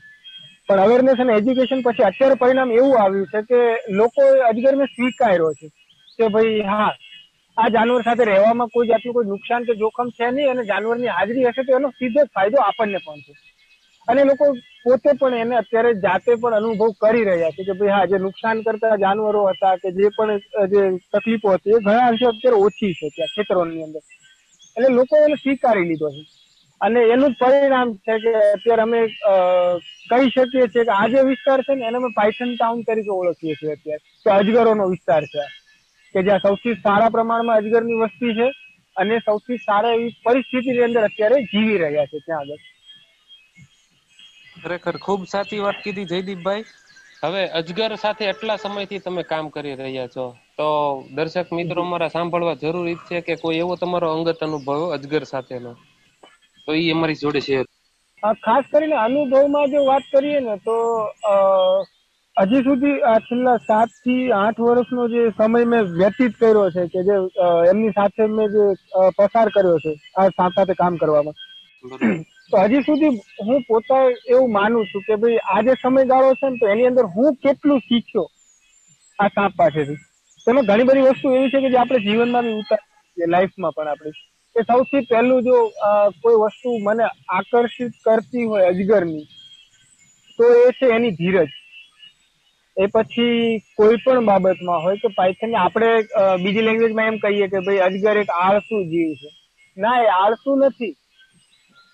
પણ અવેરનેસ અને એજ્યુકેશન પછી અત્યારે પરિણામ એવું આવ્યું છે કે લોકો અજગરને સ્વીકાર્યો છે કે ભાઈ હા, આ જાનવર સાથે રહેવામાં કોઈ જાતનું કોઈ નુકસાન કે જોખમ છે નહીં અને જાનવરની હાજરી હશે તો એનો સીધો ફાયદો આપણને પણ છે. અને લોકો પોતે પણ એને અત્યારે જાતે પણ અનુભવ કરી રહ્યા છે કે ભાઈ હા, જે નુકસાન કરતા જાનવરો હતા કે જે પણ, જે તકલીફો હતી એ ઘણા અંશે અત્યારે ઓછી છે ત્યાં ખેતરોની અંદર. એટલે લોકો એને સ્વીકારી લીધો છે. અને એનું પરિણામ છે કે અત્યારે અમે કહી શકીએ છીએ કે આ જે વિસ્તાર છે ને, એને અમે પાયથન ટાઉન તરીકે ઓળખીએ છીએ અત્યારે. તો અજગરોનો વિસ્તાર છે. કે જ્યાં સૌથી સારા પ્રમાણમાં અજગરની વસ્તી છે અને સૌથી સારા એવી પરિસ્થિતિની અંદર અત્યારે જીવી રહ્યા છે ત્યાં આગળ. ખરેખર ખૂબ સાચી વાત કીધી જયદીપભાઈ. હવે અજગર સાથે એટલા સમયથી તમે કામ કરી રહ્યા છો. તો દર્શક મિત્રો મારા સાંભળવા જરૂરી છે કે કોઈ એવો તમારો અંગત અનુભવ અજગર સાથેનો. તો એ અમારી જોડે શેર ખાસ કરીને અનુભવમાં જો વાત કરીએ ને તો હજી સુધી છેલ્લા સાતથી આઠ વર્ષનો જે સમય મેં વ્યતીત કર્યો છે કે જે એમની સાથે મેં જે પસાર કર્યો છે આ સાથે કામ કરવામાં. તો હજી સુધી હું પોતા એવું માનું છું કે ભાઈ આ જે સમયગાળો છે ને તો એની અંદર હું કેટલું શીખ્યો આ સાપ પાસેથી. તેમાં ઘણી બધી વસ્તુ એવી છે કે જે આપણે જીવનમાં બી ઉતાર લાઈફમાં પણ આપણી. કે સૌથી પહેલું જો કોઈ વસ્તુ મને આકર્ષિત કરતી હોય અજગરની, તો એ છે એની ધીરજ. એ પછી કોઈ પણ બાબતમાં હોય કે પાયથન આપણે બીજી લેંગ્વેજમાં એમ કહીએ કે ભાઈ અજગર એક આળસુ જીવ છે. ના, એ આળસુ નથી.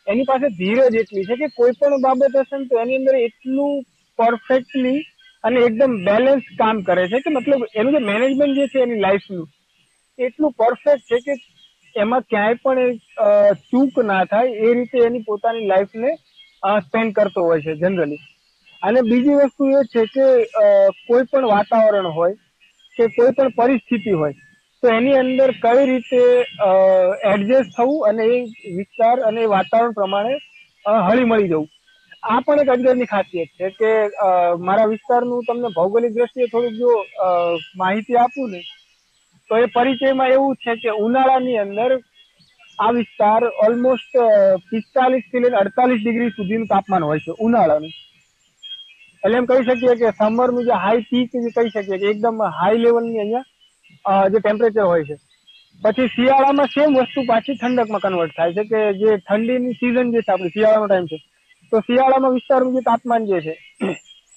એની પાસે ધીરજ એટલી છે કે કોઈ પણ બાબત હશે ને તો એની અંદર એટલું પરફેક્ટલી અને એકદમ બેલેન્સ કામ કરે છે કે મતલબ એનું જે મેનેજમેન્ટ જે છે એની લાઈફનું, એટલું પરફેક્ટ છે કે એમાં ક્યાંય પણ ચૂક ના થાય એ રીતે એની પોતાની લાઈફને સ્પેન્ડ કરતો હોય છે જનરલી અને બીજી વસ્તુ એ છે કે કોઈ પણ વાતાવરણ હોય કે કોઈ પણ પરિસ્થિતિ હોય, તો એની અંદર કઈ રીતે એડજસ્ટ થવું અને એ વિસ્તાર અને એ વાતાવરણ પ્રમાણે હળી મળી જવું. આ પણ એક અજગરની ખાસિયત છે કે મારા વિસ્તારનું તમને ભૌગોલિક દ્રષ્ટિએ થોડુંક જો માહિતી આપું ને તો એ પરિચયમાં એવું છે કે ઉનાળાની અંદર આ વિસ્તાર ઓલમોસ્ટ પિસ્તાલીસથી લઈને અડતાલીસ ડિગ્રી સુધીનું તાપમાન હોય છે, ઉનાળાનું. એટલે એમ કહી શકીએ કે સમરનું જે હાઈ પીક જે કહી શકીએ કે એકદમ હાઈ લેવલની અહીંયા જે ટેમ્પરેચર હોય છે. પછી શિયાળામાં સેમ વસ્તુ પાછી ઠંડકમાં કન્વર્ટ થાય છે કે જે ઠંડીની સિઝન જે છે આપણે, શિયાળાનો ટાઈમ છે. તો શિયાળામાં વિસ્તારનું જે તાપમાન જે છે,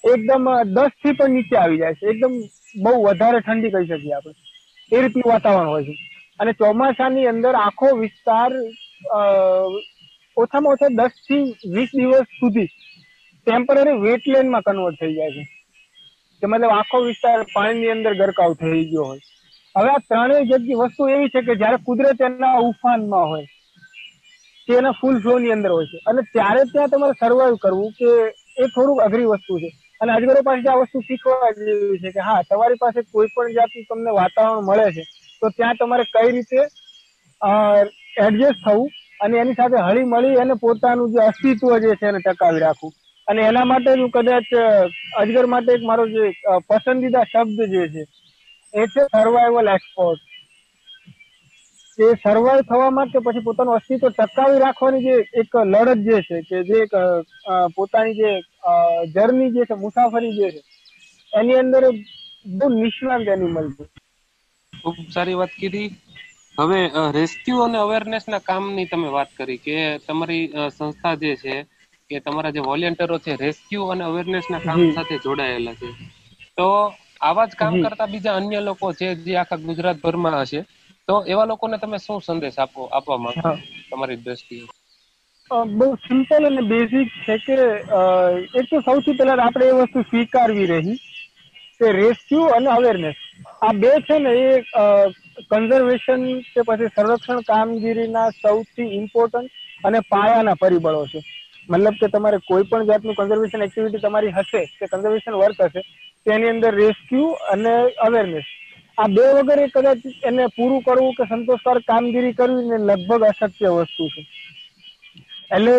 એકદમ દસથી પણ નીચે આવી જાય છે. એકદમ બહુ વધારે ઠંડી કહી શકીએ આપણે. એ રીતનું વાતાવરણ હોય છે. અને ચોમાસાની અંદર આખો વિસ્તાર ઓછામાં ઓછા દસથી વીસ દિવસ સુધી ટેમ્પરરી વેટલેન્ડમાં કન્વર્ટ થઈ જાય છે. કે મતલબ આખો વિસ્તાર પાણીની અંદર ગરકાવ થઈ ગયો હોય. હવે આ ત્રણેય જગ્યા વસ્તુ એવી છે કે જ્યારે કુદરત એના ઉફાનમાં હોય, કે એના ફૂલ ફ્લો ની અંદર હોય છે. અને ત્યારે ત્યાં તમારે સર્વાઈવ કરવું, કે એ થોડુંક અઘરી વસ્તુ છે. અને અજગરો પાસે આ વસ્તુ શીખવા જેવી છે કે હા, તમારી પાસે કોઈ પણ જાતનું તમને વાતાવરણ મળે છે, તો ત્યાં તમારે કઈ રીતે એડજસ્ટ થવું અને એની સાથે હળી મળી અને પોતાનું જે અસ્તિત્વ જે છે એને ટકાવી રાખવું. અને એના માટે હું કદાચ અજગર માટે એક મારો જે પસંદીદા શબ્દ જે છે, એ છે સર્વાઈવલ એક્સપોર્ટ કે સર્વાઈવ થવા માટે પછી પોતાનું અસ્તિત્વ ટકાવી રાખવાની જે એક લડત જે છે કે જે પોતાની જે જર્ની જે છે મુસાફરી જે છે એની અંદર બહુ નિષ્ણાંત એનિમલ છે. ખૂબ સારી વાત કીધી. હવે રેસ્ક્યુ અને અવેરનેસ ના કામની તમે વાત કરી કે તમારી સંસ્થા જે છે કે તમારા જે વોલેન્ટરો છે રેસ્ક્યુ અને અવેરનેસ ના કામ સાથે જોડાયેલા છે. તો આવા જ કામ કરતા બીજા અન્ય લોકો છે જે આખા ગુજરાતભરમાં હશે તો એવા લોકોને તમે શું સંદેશ આપો આપવા માંગો તમારી દ્રષ્ટિએ? બહુ સિમ્પલ અને બેઝિક છે કે એક તો સૌથી પહેલા આપણે એ વસ્તુ સ્વીકારવી રહી કે રેસ્ક્યુ અને અવેરનેસ આ બે છે ને એ કન્ઝર્વેશન કે પછી સંરક્ષણ કામગીરીના સૌથી ઇમ્પોર્ટન્ટ અને પાયાના પરિબળો છે. મતલબ કે તમારે કોઈ પણ જાતનું કન્ઝર્વેશન એક્ટિવિટી તમારી હશે, કે કન્ઝર્વેશન વર્ક હશે, તેની અંદર રેસ્ક્યુ અને અવેરનેસ આ બે વગર કદાચ એને પૂરું કરવું કે સંતોષકારક કામગીરી કરવી ને લગભગ અશક્ય વસ્તુ છે. એટલે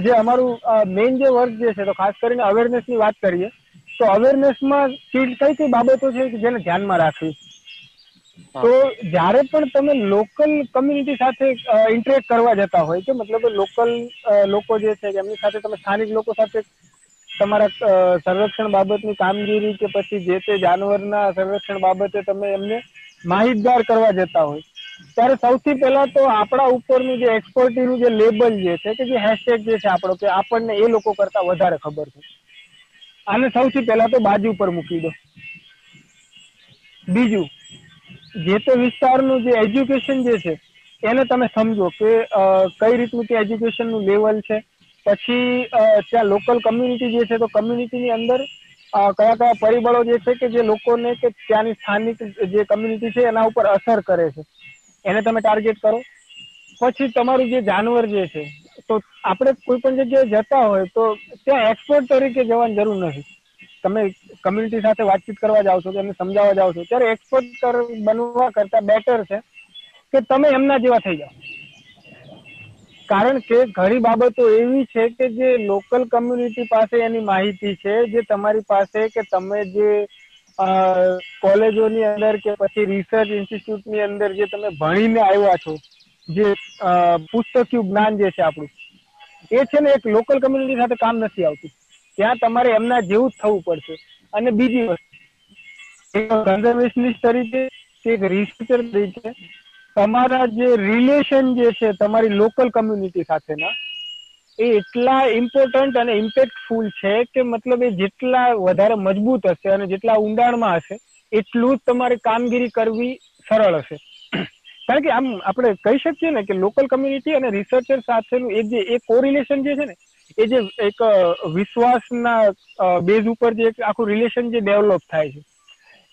જે અમારું મેઇન જે વર્ક જે છે તો ખાસ કરીને અવેરનેસની વાત કરીએ તો અવેરનેસમાં કઈ કઈ બાબતો છે કે જેને ધ્યાનમાં રાખવી? તો જ્યારે પણ તમે લોકલ કમ્યુનિટી સાથે ઇન્ટરેક્ટ કરવા જતા હોય કે મતલબ લોકલ લોકો જે છે કે એમની સાથે તમે સ્થાનિક લોકો સાથે તમારા સંરક્ષણ બાબતની કામગીરી કે પછી જે તે જાનવરના સંરક્ષણ બાબતે તમે એમને માહિતગાર કરવા જતા હોય ત્યારે સૌથી પહેલા તો આપણા ઉપરનું જે એક્સપર્ટીનું જે લેબલ જે છે કે જે હેશટેગ જે છે આપણો, કે આપણને એ લોકો કરતા વધારે ખબર છે. આને સૌથી પહેલા તો બાજુ પર મૂકી દો. બીજું, જે તે વિસ્તારનું જે એજ્યુકેશન જે છે, એને તમે સમજો કે કઈ રીતનું તે એજ્યુકેશનનું લેવલ છે. પછી ત્યાં લોકલ કમ્યુનિટી જે છે, તો કમ્યુનિટીની અંદર કયા કયા પરિબળો જે છે કે જે લોકોને કે ત્યાંની સ્થાનિક જે કમ્યુનિટી છે, એના ઉપર અસર કરે છે. એને તમે ટાર્ગેટ કરો. પછી તમારું જે જાનવર જે છે, તો આપણે કોઈ પણ જગ્યાએ જતા હોય તો ત્યાં એક્સપર્ટ તરીકે જવાની જરૂર નથી. તમે કમ્યુનિટી સાથે વાતચીત કરવા જાઓ છો એમને સમજાવવા જાઓ છો, ત્યારે એક્સપર્ટ બનવા કરતા બેટર છે કે તમે એમના જેવા થઈ જાઓ. કારણ કે ઘણી બાબતો એવી છે કે જે લોકલ કમ્યુનિટી પાસે એની માહિતી છે, જે તમારી પાસે કે તમે જે કોલેજોની અંદર કે પછી રિસર્ચ ઇન્સ્ટિટ્યૂટની અંદર જે તમે ભણીને આવ્યા છો, જે પુસ્તકિયું જ્ઞાન જે છે આપણું, એ છે ને એક લોકલ કમ્યુનિટી સાથે કામ નથી આવતું. ત્યાં તમારે એમના જેવું જ થવું પડશે. અને બીજી વસ્તુ કન્ઝર્વેશનિસ્ટ તરીકે એક રિસર્ચર તરીકે, તમારા જે રિલેશન જે છે તમારી લોકલ કમ્યુનિટી સાથેના એ એટલા ઇમ્પોર્ટન્ટ અને ઇમ્પેક્ટફુલ છે કે મતલબ એ જેટલા વધારે મજબૂત હશે અને જેટલા ઊંડાણમાં હશે, એટલું જ તમારે કામગીરી કરવી સરળ હશે. કારણ કે આમ આપણે કહી શકીએ ને કે લોકલ કમ્યુનિટી અને રિસર્ચર સાથેનું એક જે એક કોરિલેશન જે છે ને, એ જે એક વિશ્વાસના બેઝ ઉપર જે આખું રિલેશન જે ડેવલપ થાય છે,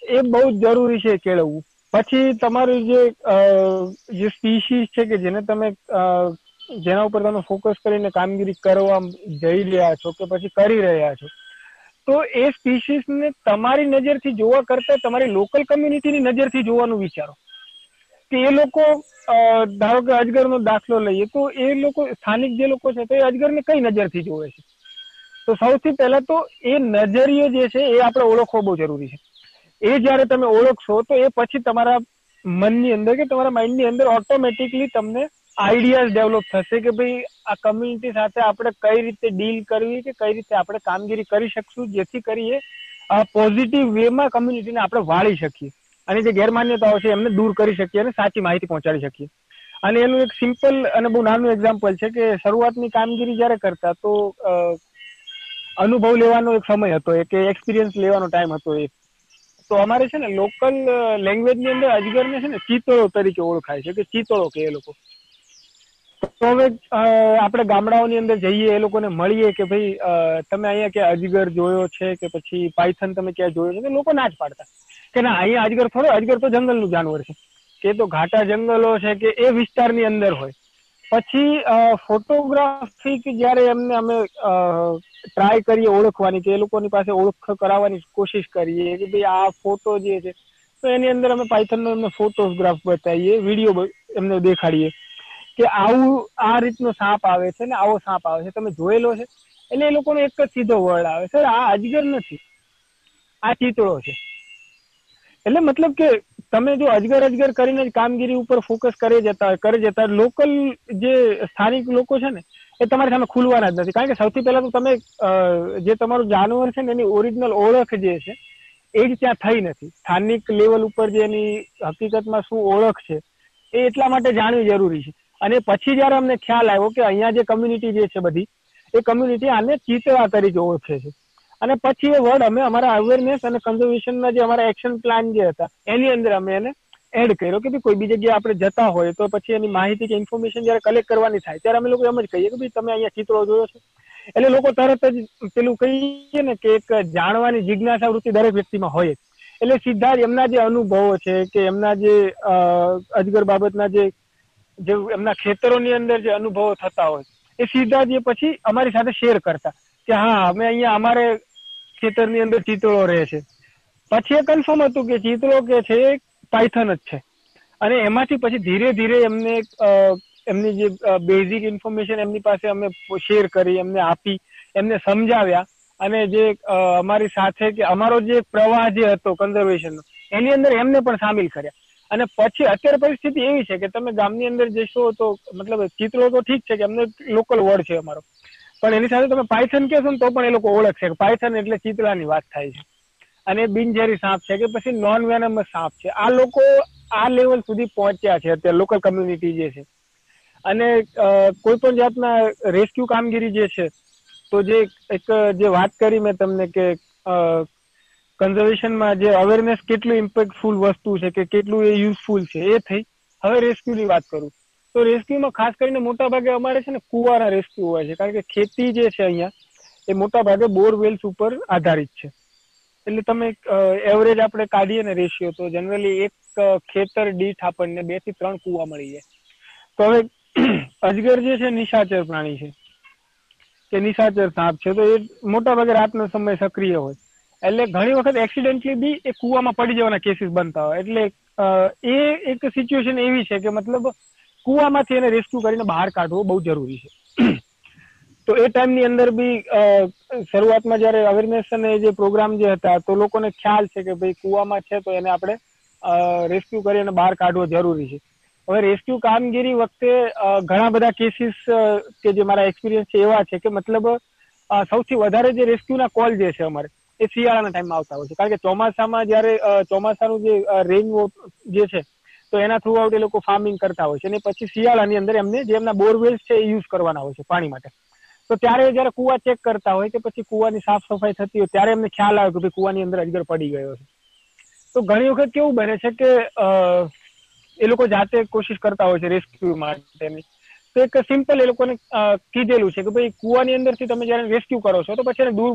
એ બહુ જ જરૂરી છે કેળવવું. પછી તમારું જે જે સ્પીસીસ છે કે જેને તમે જેના ઉપર તમે ફોકસ કરીને કામગીરી કરવા જઈ રહ્યા છો કે પછી કરી રહ્યા છો. તો એ સ્પીસીસને તમારી નજરથી જોવા કરતા તમારી લોકલ કમ્યુનિટીની નજરથી જોવાનું વિચારો. કે એ લોકો ધારો કે અજગરનો દાખલો લઈએ, તો એ લોકો, સ્થાનિક જે લોકો છે, તો એ અજગરને કઈ નજરથી જોવે છે? તો સૌથી પહેલા તો એ નજરિયો જે છે, એ આપણે ઓળખવો બહુ જરૂરી છે. એ જ્યારે તમે ઓળખશો, તો એ પછી તમારા મનની અંદર કે તમારા માઇન્ડની અંદર ઓટોમેટિકલી તમને આઈડિયાઝ ડેવલપ થશે કે ભાઈ આ કમ્યુનિટી સાથે આપણે કઈ રીતે ડીલ કરવી કે કઈ રીતે આપણે કામગીરી કરી શકશું, જેથી કરીએ પોઝિટિવ વેમાં કમ્યુનિટીને આપણે વાળી શકીએ. અને જે ગેરમાન્યતાઓ છે એમને દૂર કરી શકીએ અને સાચી માહિતી પહોંચાડી શકીએ. અને એનું એક સિમ્પલ અને બહુ નાનું એક્ઝામ્પલ છે કે શરૂઆતની કામગીરી જ્યારે કરતા તો અનુભવ લેવાનો એક સમય હતો કે એક્સપિરિયન્સ લેવાનો ટાઈમ હતો એ. તો અમારે છે ને લોકલ લેંગ્વેજની અંદર અજગરને છે ને ચિતળો તરીકે ઓળખાય છે કે ચિતળો કે એ લોકો. તો હવે આપણે ગામડાઓની અંદર જઈએ, એ લોકોને મળીએ કે ભાઈ તમે અહીંયા કે અજગર જોયો છે કે પછી પાયથન તમે ક્યાં જોયો છે? કે લોકો ના જ પાડતા. કે ના, અહીંયા અજગર થોડો અજગર તો જંગલનું જાનવર છે. કે તો ઘાટા જંગલો છે કે એ વિસ્તારની અંદર હોય. પછી ફોટોગ્રાફી જ્યારે એમને અમે ટ્રાય કરીએ ઓળખવાની કે એ લોકોની પાસે ઓળખ કરાવવાની કોશિશ કરીએ કે ભાઈ આ ફોટો જે છે, તો એની અંદર અમે પાયથનનો એમને ફોટોગ્રાફ બતાવીએ વીડિયો એમને દેખાડીએ. કે આવું આ રીતનો સાપ આવે છે ને આવો સાપ આવે છે, તમે જોયેલો છે? એટલે એ લોકોનો એક જ સીધો વર્ડ આવે સર, આ અજગર નથી, આ ચિતળો છે. એટલે મતલબ કે તમે જો અજગર અજગર કરીને જ કામગીરી ઉપર ફોકસ કરી જતા કરી જતા લોકલ જે સ્થાનિક લોકો છે ને, એ તમારી સામે ખુલવાના જ નથી. કારણ કે સૌથી પહેલા તો તમે જે તમારું જાનવર છે ને, એની ઓરિજિનલ ઓળખ જે છે, એ જ ત્યાં થઈ નથી. સ્થાનિક લેવલ ઉપર જે એની હકીકતમાં શું ઓળખ છે, એ એટલા માટે જાણવી જરૂરી છે. અને પછી જયારે અમને ખ્યાલ આવ્યો કે અહીંયા જે કમ્યુનિટી જે છે બધી, એ કમ્યુનિટી આને ચિતવા તરીકે ઓળખે છે. અને પછી એ વર્ડ અમે અમારા અવેરનેસ અને કન્ઝર્વેશનના જે અમારા એક્શન પ્લાન જે હતા, એની અંદર અમે એને એડ કર્યો કે કોઈ બી જગ્યાએ આપણે જતા હોય તો પછી એની માહિતી કે ઇન્ફોર્મેશન જ્યારે કલેક્ટ કરવાની થાય, ત્યારે અમે લોકો એમ જ કહીએ કે ભાઈ તમે અહીંયા ચિત્રો જોયો છે. એટલે લોકો તરત જ પેલું કહીએ ને કે એક જાણવાની જિજ્ઞાસા વૃત્તિ દરેક વ્યક્તિમાં હોય એટલે સીધા જ એમના જે અનુભવો છે કે એમના જે અજગર બાબતના જે જે એમના ખેતરોની અંદર જે અનુભવો થતા હોય, એ સીધા જ પછી અમારી સાથે શેર કરતા કે હા, અમે અહીંયા અમારે ખેતરની અંદર ચિતળો રહે છે. પછી એ કન્ફર્મ હતું કે ચિત્રો કે છે પાયથન જ છે. અને એમાંથી પછી ધીરે ધીરે એમને એમની જે બેઝિક ઇન્ફોર્મેશન એમની પાસે અમે શેર કરી, એમને આપી, એમને સમજાવ્યા. અને જે અમારી સાથે કે અમારો જે પ્રવાહ જે હતો કન્ઝર્વેશનનો એની અંદર એમને પણ સામેલ કર્યા. અને પછી અત્યારે પરિસ્થિતિ એવી છે કે તમે ગામની અંદર જશો તો મતલબ ચિત્રો તો ઠીક છે કે અમને લોકલ વર્ડ છે અમારો. પણ એની સાથે તમે પાયથન કહેશો ને તો પણ એ લોકો ઓળખશે પાયથન એટલે ચિત્રાની વાત થાય છે. અને બિનઝેરી સાપ છે કે પછી નોન વેનમસ સાપ છે. આ લોકો આ લેવલ સુધી પહોંચ્યા છે અત્યારે લોકલ કમ્યુનિટી જે છે. અને કોઈ પણ જાતના રેસ્ક્યુ કામગીરી જે છે, તો જે એક જે વાત કરી મેં તમને કે કન્ઝર્વેશનમાં જે અવેરનેસ કેટલું ઇમ્પેક્ટફુલ વસ્તુ છે કે કેટલું એ યુઝફુલ છે, એ થઈ. હવે રેસ્ક્યુની વાત કરું. તો રેસ્ક્યુમાં ખાસ કરીને મોટા ભાગે અમારે છે ને કુવાના રેસ્ક્યુ હોય છે. કારણ કે ખેતી જે છે અહીંયા, એ મોટા ભાગે બોરવેલ્સ ઉપર આધારિત છે. એટલે તમે એવરેજ આપણે કાઢીએ ને રેશિયો તો જનરલી એક ખેતર દીઠ આપણને બેથી ત્રણ કુવા મળી જાય. તો હવે અજગર જે છે નિશાચર પ્રાણી છે, કે નિશાચર સાપ છે, તો એ મોટા ભાગે રાતનો સમય સક્રિય હોય. એટલે ઘણી વખત એક્સિડન્ટલી બી એ કુવામાં પડી જવાના કેસીસ બનતા હોય. એટલે એ એક સિચ્યુએશન એવી છે કે મતલબ કુવામાંથી એને રેસ્ક્યુ કરીને બહાર કાઢવો બહુ જરૂરી છે. તો એ ટાઈમની અંદર બી શરૂઆતમાં જ્યારે અવેરનેસ અને જે પ્રોગ્રામ જે હતા, તો લોકોને ખ્યાલ છે કે ભાઈ કુવામાં છે તો એને આપણે રેસ્ક્યુ કરી અને બહાર કાઢવો જરૂરી છે. હવે રેસ્ક્યુ કામગીરી વખતે ઘણા બધા કેસીસ કે જે મારા એક્સપિરિયન્સ છે એવા છે કે મતલબ સૌથી વધારે જે રેસ્ક્યુના કોલ જે છે અમારે એ શિયાળાના ટાઈમમાં આવતા હોય છે. કારણ કે ચોમાસામાં જ્યારે ચોમાસાનું જે રેઇન જે છે, તો એના થ્રુ આઉટ એ લોકો ફાર્મિંગ કરતા હોય છે. અને પછી શિયાળાની અંદર એમને જે એમના બોરવેલ્સ છે એ યુઝ કરવાના હોય છે પાણી માટે. તો ત્યારે જયારે કુવા ચેક કરતા હોય કે પછી કુવાની સાફ સફાઈ થતી હોય, ત્યારે એમને ખ્યાલ આવે કે ભાઈ કુવાની અંદર અજગર પડી ગયો છે. તો ઘણી વખત કેવું બને છે કે એ લોકો જાતે કોશિશ કરતા હોય છે રેસ્ક્યુ માટેની. તો એક સિમ્પલ એ લોકોને કીધેલું છે કે ભાઈ કુવાની અંદરથી તમે જયારે રેસ્ક્યુ કરો છો, તો પછી એને દૂર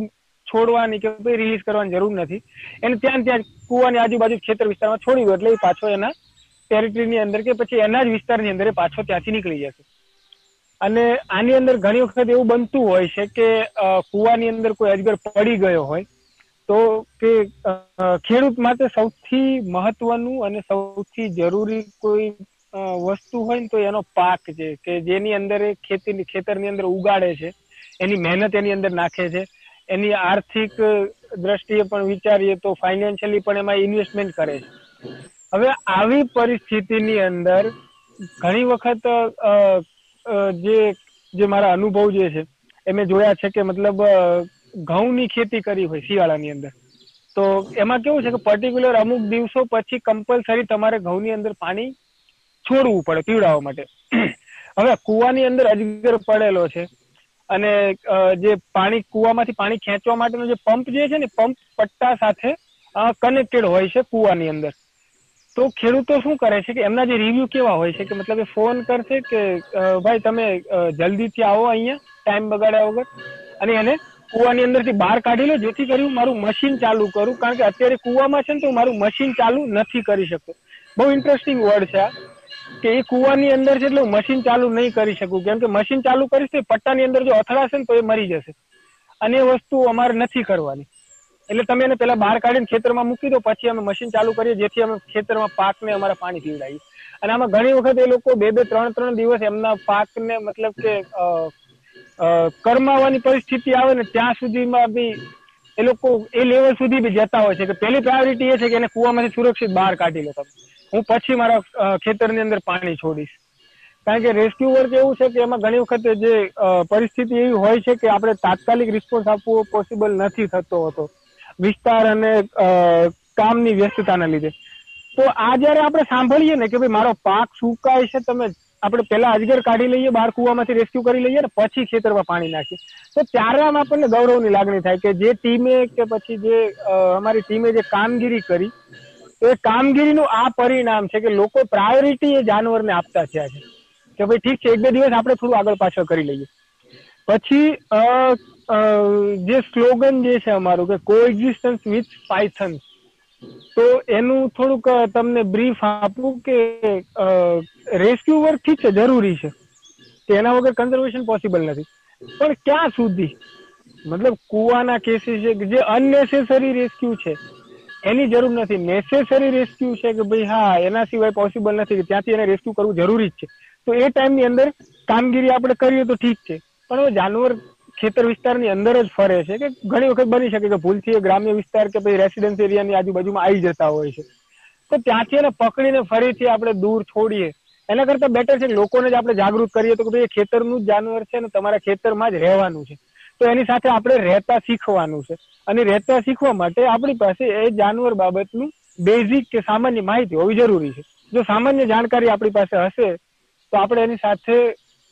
છોડવાની કે ભાઈ રિલીઝ કરવાની જરૂર નથી. એને ત્યાં ત્યાં કુવાની આજુબાજુ ખેતર વિસ્તારમાં છોડી દો એટલે પાછો એના ટેરિટરીની અંદર કે પછી એના જ વિસ્તારની અંદર પાછો ત્યાંથી નીકળી જશે. અને આની અંદર ઘણી વખત એવું બનતું હોય છે કે કૂવાની અંદર કોઈ અજગર પડી ગયો હોય તો કે ખેડૂત માટે સૌથી મહત્વનું અને સૌથી જરૂરી કોઈ વસ્તુ હોય ને તો એનો પાક છે કે જેની અંદર એ ખેતીની ખેતરની અંદર ઉગાડે છે. એની મહેનત એની અંદર નાખે છે. એની આર્થિક દ્રષ્ટિએ પણ વિચારીએ તો ફાઇનાન્શિયલી પણ એમાં ઇન્વેસ્ટમેન્ટ કરે છે. હવે આવી પરિસ્થિતિની અંદર ઘણી વખત જે જે મારા અનુભવ જે છે, એ મેં જોયા છે કે મતલબ ઘઉંની ખેતી કરી હોય શિયાળાની અંદર. તો એમાં કેવું છે કે પર્ટિક્યુલર અમુક દિવસો પછી કમ્પલસરી તમારે ઘઉંની અંદર પાણી છોડવું પડે પીવડાવવા માટે. હવે કુવાની અંદર અજગર પડેલો છે અને જે પાણી, કુવામાંથી પાણી ખેંચવા માટેનો જે પંપ જે છે ને, પંપ પટ્ટા સાથે કનેક્ટેડ હોય છે કુવાની અંદર. તો ખેડૂતો શું કરે છે કે એમના જે રિવ્યુ કેવા હોય છે કે મતલબ એ ફોન કરશે કે ભાઈ તમે જલ્દીથી આવો અહીંયા ટાઈમ બગાડ્યા વગર. અને એને કુવાની અંદરથી બહાર કાઢી લો, જેથી કરી હું મારું મશીન ચાલુ કરું. કારણ કે અત્યારે કુવામાં છે ને, તો મારું મશીન ચાલુ નથી કરી શકતો. બહુ ઇન્ટરેસ્ટિંગ વર્ડ છે આ. કે એ કુવાની અંદર છે એટલે હું મશીન ચાલુ નહીં કરી શકું. કેમ કે મશીન ચાલુ કરીશ તો પટ્ટાની અંદર જો અથડાશે ને તો એ મરી જશે. અને એ વસ્તુ અમારે નથી કરવાની. એટલે તમે એને પેલા બહાર કાઢીને ખેતરમાં મૂકી દો, પછી અમે મશીન ચાલુ કરીએ, જેથી અમે ખેતરમાં પાકને અમારા પાણી પીવડાવીએ. અને આમાં ઘણી વખત એ લોકો બે બે ત્રણ ત્રણ દિવસ એમના પાકને મતલબ કે કરમાવાની પરિસ્થિતિ આવે ને ત્યાં સુધીમાં બી એ લોકો એ લેવલ સુધી બી જતા હોય છે. કે પહેલી પ્રાયોરિટી એ છે કે એને કુવામાંથી સુરક્ષિત બહાર કાઢી લો તમે. હું પછી મારા ખેતરની અંદર પાણી છોડીશ. કારણ કે રેસ્ક્યુ વર્ક એવું છે કે એમાં ઘણી વખત જે પરિસ્થિતિ એવી હોય છે કે આપણે તાત્કાલિક રિસ્પોન્સ આપવો પોસિબલ નથી થતો હોતો. વિસ્તાર અને કામની વ્યસ્તતાના લીધે. તો આ જયારે આપણે સાંભળીએ ને કે ભાઈ મારો પાક સુકાય છે, તમે આપણે પેલા અજગર કાઢી લઈએ બહાર કુવામાંથી રેસ્ક્યુ કરી લઈએ ને પછી ખેતરમાં પાણી નાખીએ. તો ત્યારે આમ આપણને ગૌરવની લાગણી થાય કે જે ટીમે કે પછી જે અમારી ટીમે જે કામગીરી કરી એ કામગીરીનું આ પરિણામ છે કે લોકો પ્રાયોરિટી એ જાનવરને આપતા થયા છે. કે ભાઈ ઠીક છે, એક બે દિવસ આપણે થોડું આગળ પાછળ કરી લઈએ. પછી જે સ્લોગન જે છે અમારું કે કો એક્ઝિસ્ટન્સ વિથ પાયથન તો એનું થોડુંક તમને બ્રીફ આપું કે રેસ્ક્યુ વર્ક ઠીક છે, જરૂરી છે. એના વગર કન્ઝર્વેશન પોસિબલ નથી. પણ ક્યાં સુધી? મતલબ કુવાના કેસીસ છે જે અનનેસેસરી રેસ્ક્યુ છે એની જરૂર નથી. નેસેસરી રેસ્ક્યુ છે કે ભાઈ હા, એના સિવાય પોસિબલ નથી કે ત્યાંથી એને રેસ્ક્યુ કરવું જરૂરી જ છે. તો એ ટાઈમની અંદર કામગીરી આપણે કરીએ તો ઠીક છે. પણ જાનવર ખેતર વિસ્તારની અંદર જ ફરે છે કે ઘણી વખત બની શકે કે ભૂલથી એ ગ્રામ્ય વિસ્તાર કે પછી રેસિડેન્સ એરિયાની આજુબાજુમાં આવી જતા હોય છે. તો ત્યાંથી એને પકડીને ફરીથી આપણે દૂર છોડીએ. એના કરતાં બેટર છે લોકોને જ આપણે જાગૃત કરીએ તો કે ભાઈ એ ખેતરનું જ જાનવર છે ને તમારા ખેતરમાં જ રહેવાનું છે. તો એની સાથે આપણે રહેતા શીખવાનું છે. અને રહેતા શીખવા માટે આપણી પાસે એ જાનવર બાબતનું બેઝિક કે સામાન્ય માહિતી હોવી જરૂરી છે. જો સામાન્ય જાણકારી આપણી પાસે હશે, તો આપણે એની સાથે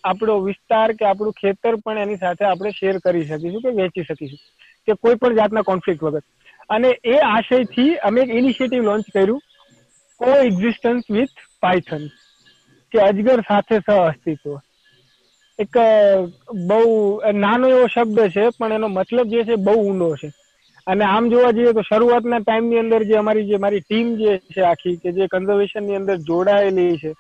આપણો વિસ્તાર કે આપણું ખેતર પણ એની સાથે આપણે શેર કરી શકીશું કે વેચી શકીશું, કે કોઈ પણ જાતના કોન્ફ્લિક્ટ વગર. અને એ આશયથી અમે એક ઇનિશિયેટિવ લોન્ચ કર્યું કો એક્ઝિસ્ટન્સ વિથ પાયથન કે અજગર સાથે સહ અસ્તિત્વ એક બહુ નાનો એવો શબ્દ છે, પણ એનો મતલબ જે છે બહુ ઊંડો છે. અને આમ જોવા જઈએ તો શરૂઆતના ટાઈમની અંદર જે અમારી જે, મારી ટીમ જે છે આખી, કે જે કન્ઝર્વેશનની અંદર જોડાયેલી છે,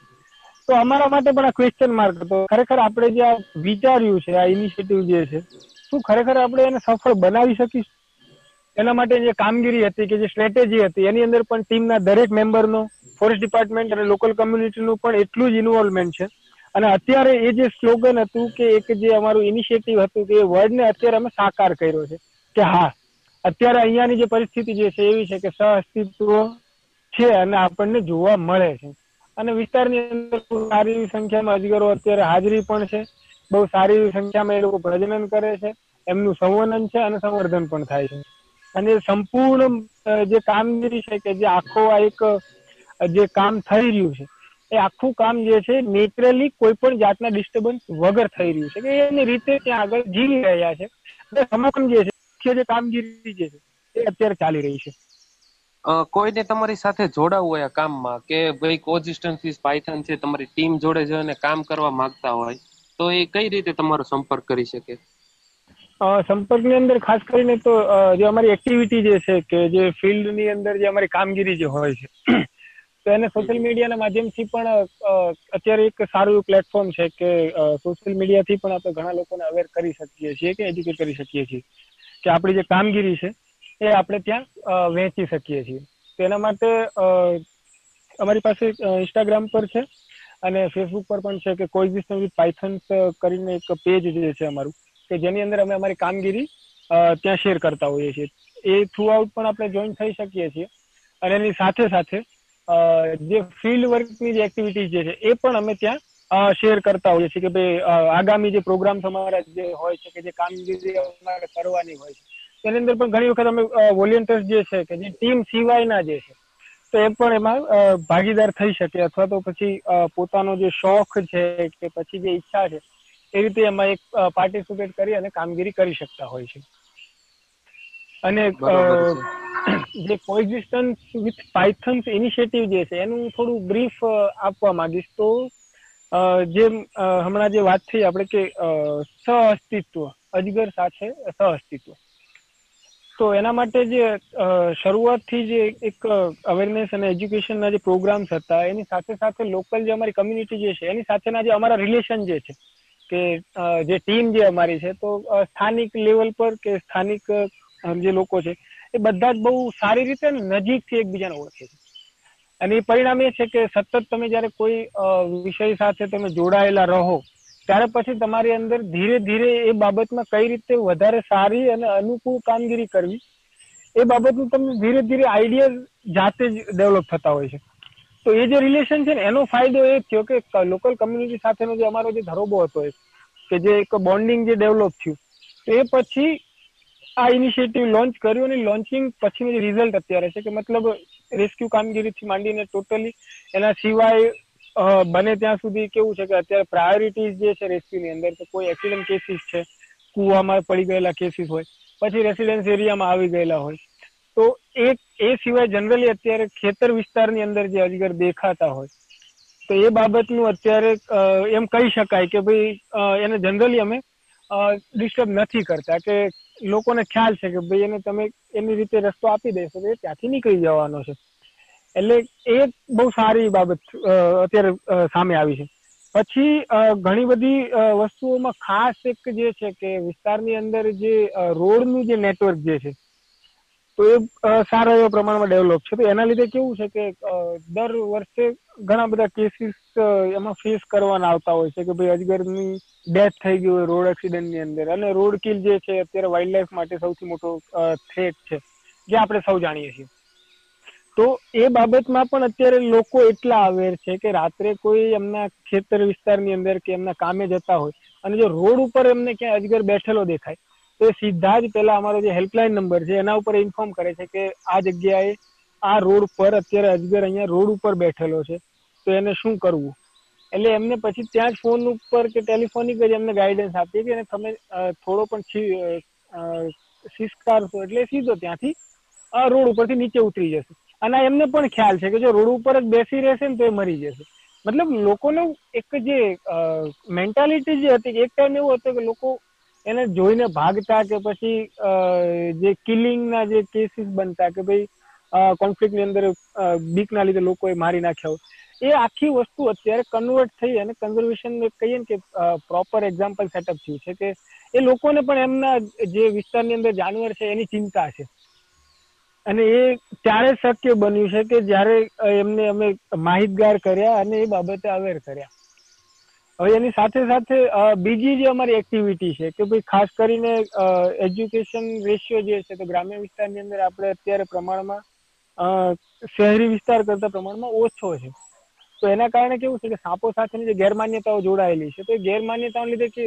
તો અમારા માટે પણ આ ક્વેશ્ચન માર્ક હતો. ખરેખર આપણે જે આ વિચાર્યું છે, આ ઇનિશિયેટિવ જે છે, શું ખરેખર આપણે એને સફળ બનાવી શકીશું? એના માટે જે કામગીરી હતી કે જે સ્ટ્રેટેજી હતી, એની અંદર પણ ટીમના દરેક મેમ્બરનો ફોરેસ્ટ ડિપાર્ટમેન્ટ અને લોકલ કમ્યુનિટીનું પણ એટલું જ ઇન્વોલ્વમેન્ટ છે. અને અત્યારે એ જે સ્લોગન હતું કે એક જે અમારું ઇનિશિયેટિવ હતું કે એ વર્ડને અત્યારે અમે સાકાર કર્યો છે કે હા, અત્યારે અહીંયાની જે પરિસ્થિતિ જે છે એવી છે કે સહ અસ્તિત્વ છે અને આપણને જોવા મળે છે. અને વિસ્તારની અંદર સારી એવી સંખ્યામાં અજગરો અત્યારે હાજરી પણ છે. બહુ સારી એવી સંખ્યામાં એ લોકો પ્રજનન કરે છે. એમનું સંવર્ધન છે અને સંવર્ધન પણ થાય છે. અને સંપૂર્ણ જે કામગીરી છે કે જે આખો આ એક જે કામ થઈ રહ્યું છે એ આખું કામ જે છે નેચરલી કોઈ પણ જાતના ડિસ્ટર્બન્સ વગર થઈ રહ્યું છે. કે એની રીતે ત્યાં આગળ જીવી રહ્યા છે. સમગ્ર જે છે જે કામગીરી જે છે એ અત્યારે ચાલી રહી છે. કોઈને તમારી સાથે જોડાવું હોય આ કામમાં કે ભાઈ કોઝિસ્ટન્સી પાયથન છે તમારી ટીમ જોડે છે અને કામ કરવા માંગતા હોય તો એ કઈ રીતે તમારો સંપર્ક કરી શકે? સંપર્કની અંદર ખાસ કરીને તો જે અમારી એક્ટિવિટી જે છે કે જે ફિલ્ડની અંદર જે અમારી કામગીરી જે હોય છે તો એને સોશિયલ મીડિયાના માધ્યમથી પણ અત્યારે એક સારું એવું પ્લેટફોર્મ છે કે સોશિયલ મીડિયાથી પણ આપણે ઘણા લોકોને અવેર કરી શકીએ છીએ કે એજ્યુકેટ કરી શકીએ છીએ. કે આપણી જે કામગીરી છે, એ આપણે ત્યાં વહેંચી શકીએ છીએ. તેના માટે અમારી પાસે ઇન્સ્ટાગ્રામ પર છે અને ફેસબુક પર પણ છે કે કોઈ વિથ પાયથન્સ કરીને એક પેજ જે છે અમારું, કે જેની અંદર અમે અમારી કામગીરી ત્યાં શેર કરતા હોઈએ છીએ. એ થ્રુ આઉટ પણ આપણે જોઈન થઈ શકીએ છીએ અને એની સાથે સાથે જે ફિલ્ડ વર્કની જે એક્ટિવિટીઝ જે છે, એ પણ અમે ત્યાં શેર કરતા હોઈએ છીએ કે ભાઈ આગામી જે પ્રોગ્રામ અમારા જે હોય છે કે જે કામગીરી અમારે કરવાની હોય છે. તેની અંદર પણ ઘણી વખત અમે વોલિયન્ટર્સ જે છે કે જે ટીમ સિવાયના જે છે, તો એ પણ એમાં ભાગીદાર થઈ શકે અથવા તો પછી પોતાનો જે શોખ છે કે પછી જે ઈચ્છા છે, એ રીતે એમાં એક પાર્ટિસિપેટ કરી અને કામગીરી કરી શકતા હોય છે. અને જે કોએક્ઝિસ્ટન્સ વિથ પાયથન્સ ઇનિશિયેટિવ જે છે એનું થોડું બ્રીફ આપવા માંગીશ. તો જે હમણાં જે વાત થઈ આપણે કે સહઅસ્તિત્વ અજગર સાથે સહઅસ્તિત્વ. તો એના માટે જે શરૂઆતથી જે એક અવેરનેસ અને એજ્યુકેશનના જે પ્રોગ્રામ્સ હતા એની સાથે સાથે લોકલ જે અમારી કમ્યુનિટી જે છે એની સાથેના જે અમારા રિલેશન જે છે કે જે ટીમ જે અમારી છે તો સ્થાનિક લેવલ પર કે સ્થાનિક જે લોકો છે, એ બધા જ બહુ સારી રીતે નજીકથી એકબીજાને ઓળખે છે. અને એ પરિણામ એ છે કે સતત તમે જ્યારે કોઈ વિષય સાથે તમે જોડાયેલા રહો, ત્યારે પછી તમારી અંદર ધીરે ધીરે એ બાબતમાં કઈ રીતે વધારે સારી અને અનુકૂળ કામગીરી કરવી, એ બાબતનું તમને ધીરે ધીરે આઈડિયા જાતે જ ડેવલપ થતા હોય છે. તો એ જે રિલેશન છે ને, એનો ફાયદો એ થયો કે લોકલ કમ્યુનિટી સાથેનો જે અમારો જે ધરોબો હતો કે જે એક બોન્ડિંગ જે ડેવલપ થયું એ પછી આ ઇનિશિયેટિવ લોન્ચ કર્યું અને લોન્ચિંગ પછીનું જે રિઝલ્ટ અત્યારે છે, કે મતલબ રેસ્ક્યુ કામગીરીથી માંડીને ટોટલી એના સિવાય બને ત્યાં સુધી કેવું છે કે અત્યારે પ્રાયોરિટીઝ જે છે રેસ્ક્યુની અંદર, તો કોઈ એક્સિડન્ટ કેસીસ છે, કુવામાં પડી ગયેલા કેસીસ હોય, પછી રેસિડેન્સ એરિયામાં આવી ગયેલા હોય, તો એ એ સિવાય જનરલી અત્યારે ખેતર વિસ્તારની અંદર જે અજગર દેખાતા હોય, તો એ બાબતનું અત્યારે એમ કહી શકાય કે ભાઈ એને જનરલી અમે ડિસ્ટર્બ નથી કરતા કે લોકોને ખ્યાલ છે કે ભાઈ એને તમે એની રીતે રસ્તો આપી દેશો તો એ ત્યાંથી નીકળી જવાનો છે. એટલે એ બહુ સારી બાબત અત્યારે સામે આવી છે. પછી ઘણી બધી વસ્તુઓમાં ખાસ એક જે છે કે વિસ્તારની અંદર જે રોડનું જે નેટવર્ક જે છે, તો એ સારા એવા પ્રમાણમાં ડેવલપ છે. તો એના લીધે કેવું છે કે દર વર્ષે ઘણા બધા કેસીસ એમાં ફેસ કરવાના આવતા હોય છે કે ભાઈ અજગરની ડેથ થઈ ગઈ હોય રોડ એક્સિડન્ટની અંદર. અને રોડ કિલ જે છે, અત્યારે વાઇલ્ડ લાઈફ માટે સૌથી મોટો થ્રેટ છે, જે આપણે સૌ જાણીએ છીએ. તો એ બાબતમાં પણ અત્યારે લોકો એટલા અવેર છે કે રાત્રે કોઈ એમના ખેતર વિસ્તારની અંદર કે એમના કામે જતા હોય અને જો રોડ ઉપર એમને ક્યાંય અજગર બેઠેલો દેખાય, તો એ સીધા જ પેલા અમારો જે હેલ્પલાઇન નંબર છે, એના ઉપર ઇન્ફોર્મ કરે છે કે આ જગ્યાએ આ રોડ પર અત્યારે અજગર અહીંયા રોડ ઉપર બેઠેલો છે. તો એને શું કરવું? એટલે એમને પછી ત્યાં જ ફોન ઉપર કે ટેલિફોનિક જ એમને ગાઈડન્સ આપીએ કે તમે થોડો પણ છી- એટલે સીધો ત્યાંથી રોડ ઉપરથી નીચે ઉતરી જશે. અને એમને પણ ખ્યાલ છે કે જો રોડ ઉપર જ બેસી રહેશે ને તો એ મરી જશે. મતલબ લોકોનું એક જે મેન્ટાલિટી જે હતી એક ટાઈમ એવું હતો કે લોકો એને જોઈને ભાગતા કે પછી જે કિલિંગના જે કેસીસ બનતા કે ભાઈ કોન્ફ્લિક્ટની અંદર બીકના લીધે લોકોએ મારી નાખ્યા હોય. એ આખી વસ્તુ અત્યારે કન્વર્ટ થઈ અને કન્ઝર્વેશન કહીએ ને કે પ્રોપર એક્ઝામ્પલ સેટઅપ થયું છે કે એ લોકોને પણ એમના જે વિસ્તારની અંદર જાનવર છે એની ચિંતા છે. અને એ ત્યારે શક્ય બન્યું છે કે જ્યારે એમને અમે માહિતગાર કર્યા અને એ બાબતે અવેર કર્યા. હવે એની સાથે સાથે બીજી જે અમારી એક્ટિવિટી છે કે ભાઈ ખાસ કરીને એજ્યુકેશન રેશિયો જે છે તો ગ્રામ્ય વિસ્તારની અંદર આપણે અત્યારે પ્રમાણમાં શહેરી વિસ્તાર કરતા પ્રમાણમાં ઓછો છે. તો એના કારણે કેવું છે કે સાપો સાથેની જે ગેરમાન્યતાઓ જોડાયેલી છે, તો એ ગેરમાન્યતાઓને લીધે કે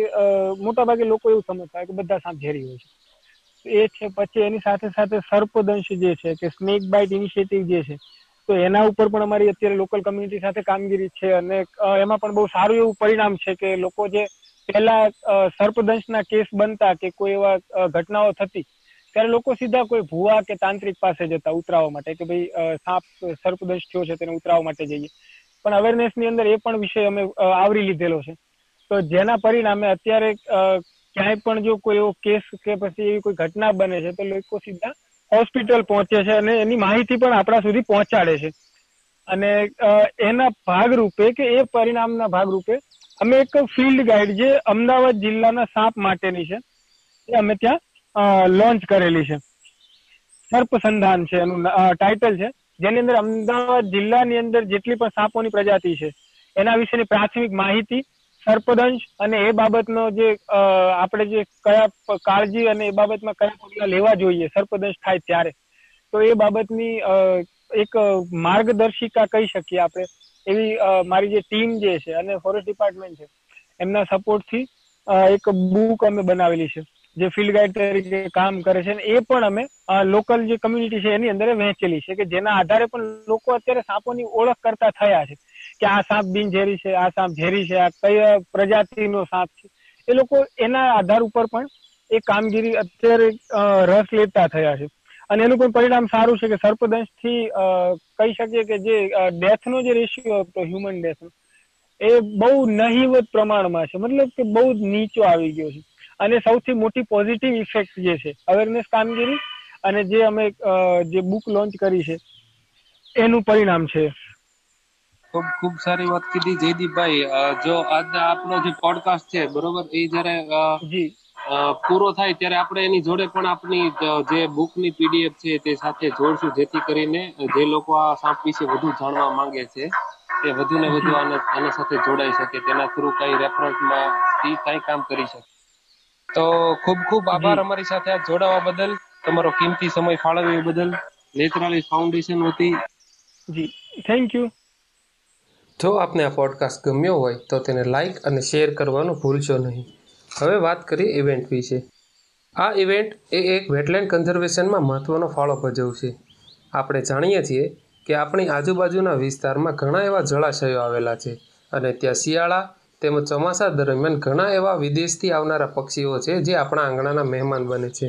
મોટાભાગે લોકો એવું સમજતા હોય કે બધા સાપ ઝેરી હોય છે. એ છે, પછી એની સાથે સાથે સર્પદંશ જે છે, કે સ્નેક બાઇટ ઇનિશિયેટિવ જે છે, તો એના ઉપર પણ અમારી અત્યારે લોકલ કમ્યુનિટી સાથે કામગીરી છે અને એમાં પણ બહુ સારું એવું પરિણામ છે કે લોકો જે પહેલા સર્પદંશના કેસ બનતા કે કોઈ એવા ઘટનાઓ થતી, ત્યારે લોકો સીધા કોઈ ભુવા કે તાંત્રિક પાસે જતા ઉતરાવવા માટે કે ભાઈ સાપ, સર્પદંશ થયો છે તેને ઉતરાવવા માટે જઈએ. પણ અવેરનેસની અંદર એ પણ વિષય અમે આવરી લીધેલો છે. તો જેના પરિણામે અત્યારે ક્યાંય પણ જો કોઈ એવો કેસ કે પછી એવી કોઈ ઘટના બને છે, તો લોકો સીધા હોસ્પિટલ પહોંચે છે અને એની માહિતી પણ આપણા સુધી પહોંચાડે છે. અને એના ભાગરૂપે કે એ પરિણામના ભાગરૂપે અમે એક ફિલ્ડ ગાઈડ જે અમદાવાદ જિલ્લાના સાપ માટેની છે, એ અમે ત્યાં લોન્ચ કરેલી છે. સર્પસંધાન છે એનું ટાઇટલ છે. જેની અંદર અમદાવાદ જિલ્લાની અંદર જેટલી પણ સાપોની પ્રજાતિ છે, એના વિશેની પ્રાથમિક માહિતી, સર્પદંશ અને એ બાબતનો જે આપણે જે કયા કાળજી અને એ બાબતમાં કયા પગલાં લેવા જોઈએ, સર્પદંશ થાય ત્યારે. તો એ બાબતની એક માર્ગદર્શિકા કહી શકીએ આપણે. એવી મારી જે ટીમ જે છે અને ફોરેસ્ટ ડિપાર્ટમેન્ટ છે, એમના સપોર્ટથી એક બુક અમે બનાવેલી છે. જે ફિલ્ડ ગાઈડ તરીકે કામ કરે છે એ પણ અમે લોકલ જે કમ્યુનિટી છે એની અંદર વહેંચેલી છે કે જેના આધારે પણ લોકો અત્યારે સાપોની ઓળખ કરતા થયા છે કે આ સાપ બિનઝેરી છે, આ સાપ ઝેરી છે, આ કયા પ્રજાતિનો સાપ છે. એ લોકો એના આધાર ઉપર પણ એ કામગીરી અત્યારે રસ લેતા થયા છે. અને એનું પણ પરિણામ સારું છે કે સર્પદંશથી થી કહી શકીએ કે જે ડેથનો જે રેશિયો હતો હ્યુમન ડેથનો એ બહુ નહીવત પ્રમાણમાં છે. મતલબ કે બહુ નીચો આવી ગયો છે. અને સૌથી મોટી પોઝિટિવ ઇફેક્ટ જે છે અવેરનેસ કામગીરી અને જે અમે જે બુક લોન્ચ કરી છે એનું પરિણામ છે. ખૂબ ખૂબ સારી વાત કીધી જયદીપભાઈ. જો આજના આપણો જે પોડકાસ્ટ છે બરોબર એ જ્યારે જી. પૂરો થાય ત્યારે આપણે એની જોડે પણ આપની જ- બુકની પીડીએફ છે તે સાથે જોડશું જેથી કરીને જે લોકો આ સાપ વિશે વધુ જાણવા માંગે છે તે વધુ ને વધુ આના આના સાથે જોડાઈ શકે. તેના થ્રુ કઈ રેફરન્સમાં કઈ કામ કરી શકે. તો ખૂબ ખૂબ આભાર અમારી સાથે આ જોડાવા બદલ તમારો કિંમતી સમય ફાળવ્યો બદલ. નેત્રાલી ફાઉન્ડેશન વતી. જી. થેન્ક યુ જો આપને આ પોડકાસ્ટ ગમ્યો હોય તો તેને લાઇક અને શેર કરવાનું ભૂલશો નહીં. હવે વાત કરીએ ઇવેન્ટ વિશે. આ ઇવેન્ટ એ એક વેટલેન્ડ કન્ઝર્વેશનમાં મહત્ત્વનો ફાળો ભજવશે. આપણે જાણીએ છીએ કે આપણી આજુબાજુના વિસ્તારમાં ઘણા એવા જળાશયો આવેલા છે અને ત્યાં શિયાળા તેમજ ચોમાસા દરમિયાન ઘણા એવા વિદેશથી આવનારા પક્ષીઓ છે જે આપણા આંગણાના મહેમાન બને છે.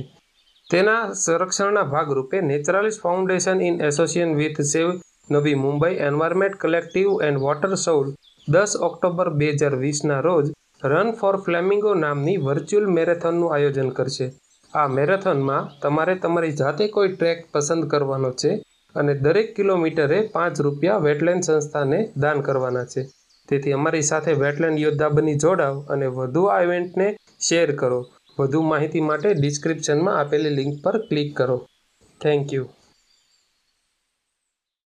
તેના સંરક્ષણના ભાગરૂપે naturalist foundation in association with save Navi Mumbai environment collective and water soul દસ ઓક્ટોબર બે હજાર વીસના રોજ રન ફોર ફ્લેમિંગો નામની વર્ચ્યુઅલ મેરેથોનનું આયોજન કરશે. આ મેરેથોનમાં તમારે તમારી જાતે કોઈ ટ્રેક પસંદ કરવાનો છે અને દરેક કિલોમીટરે પાંચ રૂપિયા વેટલેન્ડ સંસ્થાને દાન કરવાના છે. તેથી અમારી સાથે વેટલેન્ડ યોદ્ધા બની જોડાવ અને વધુ આ ઇવેન્ટને શેર કરો. વધુ માહિતી માટે ડિસ્ક્રિપ્શનમાં આપેલી લિંક પર ક્લિક કરો. Thank you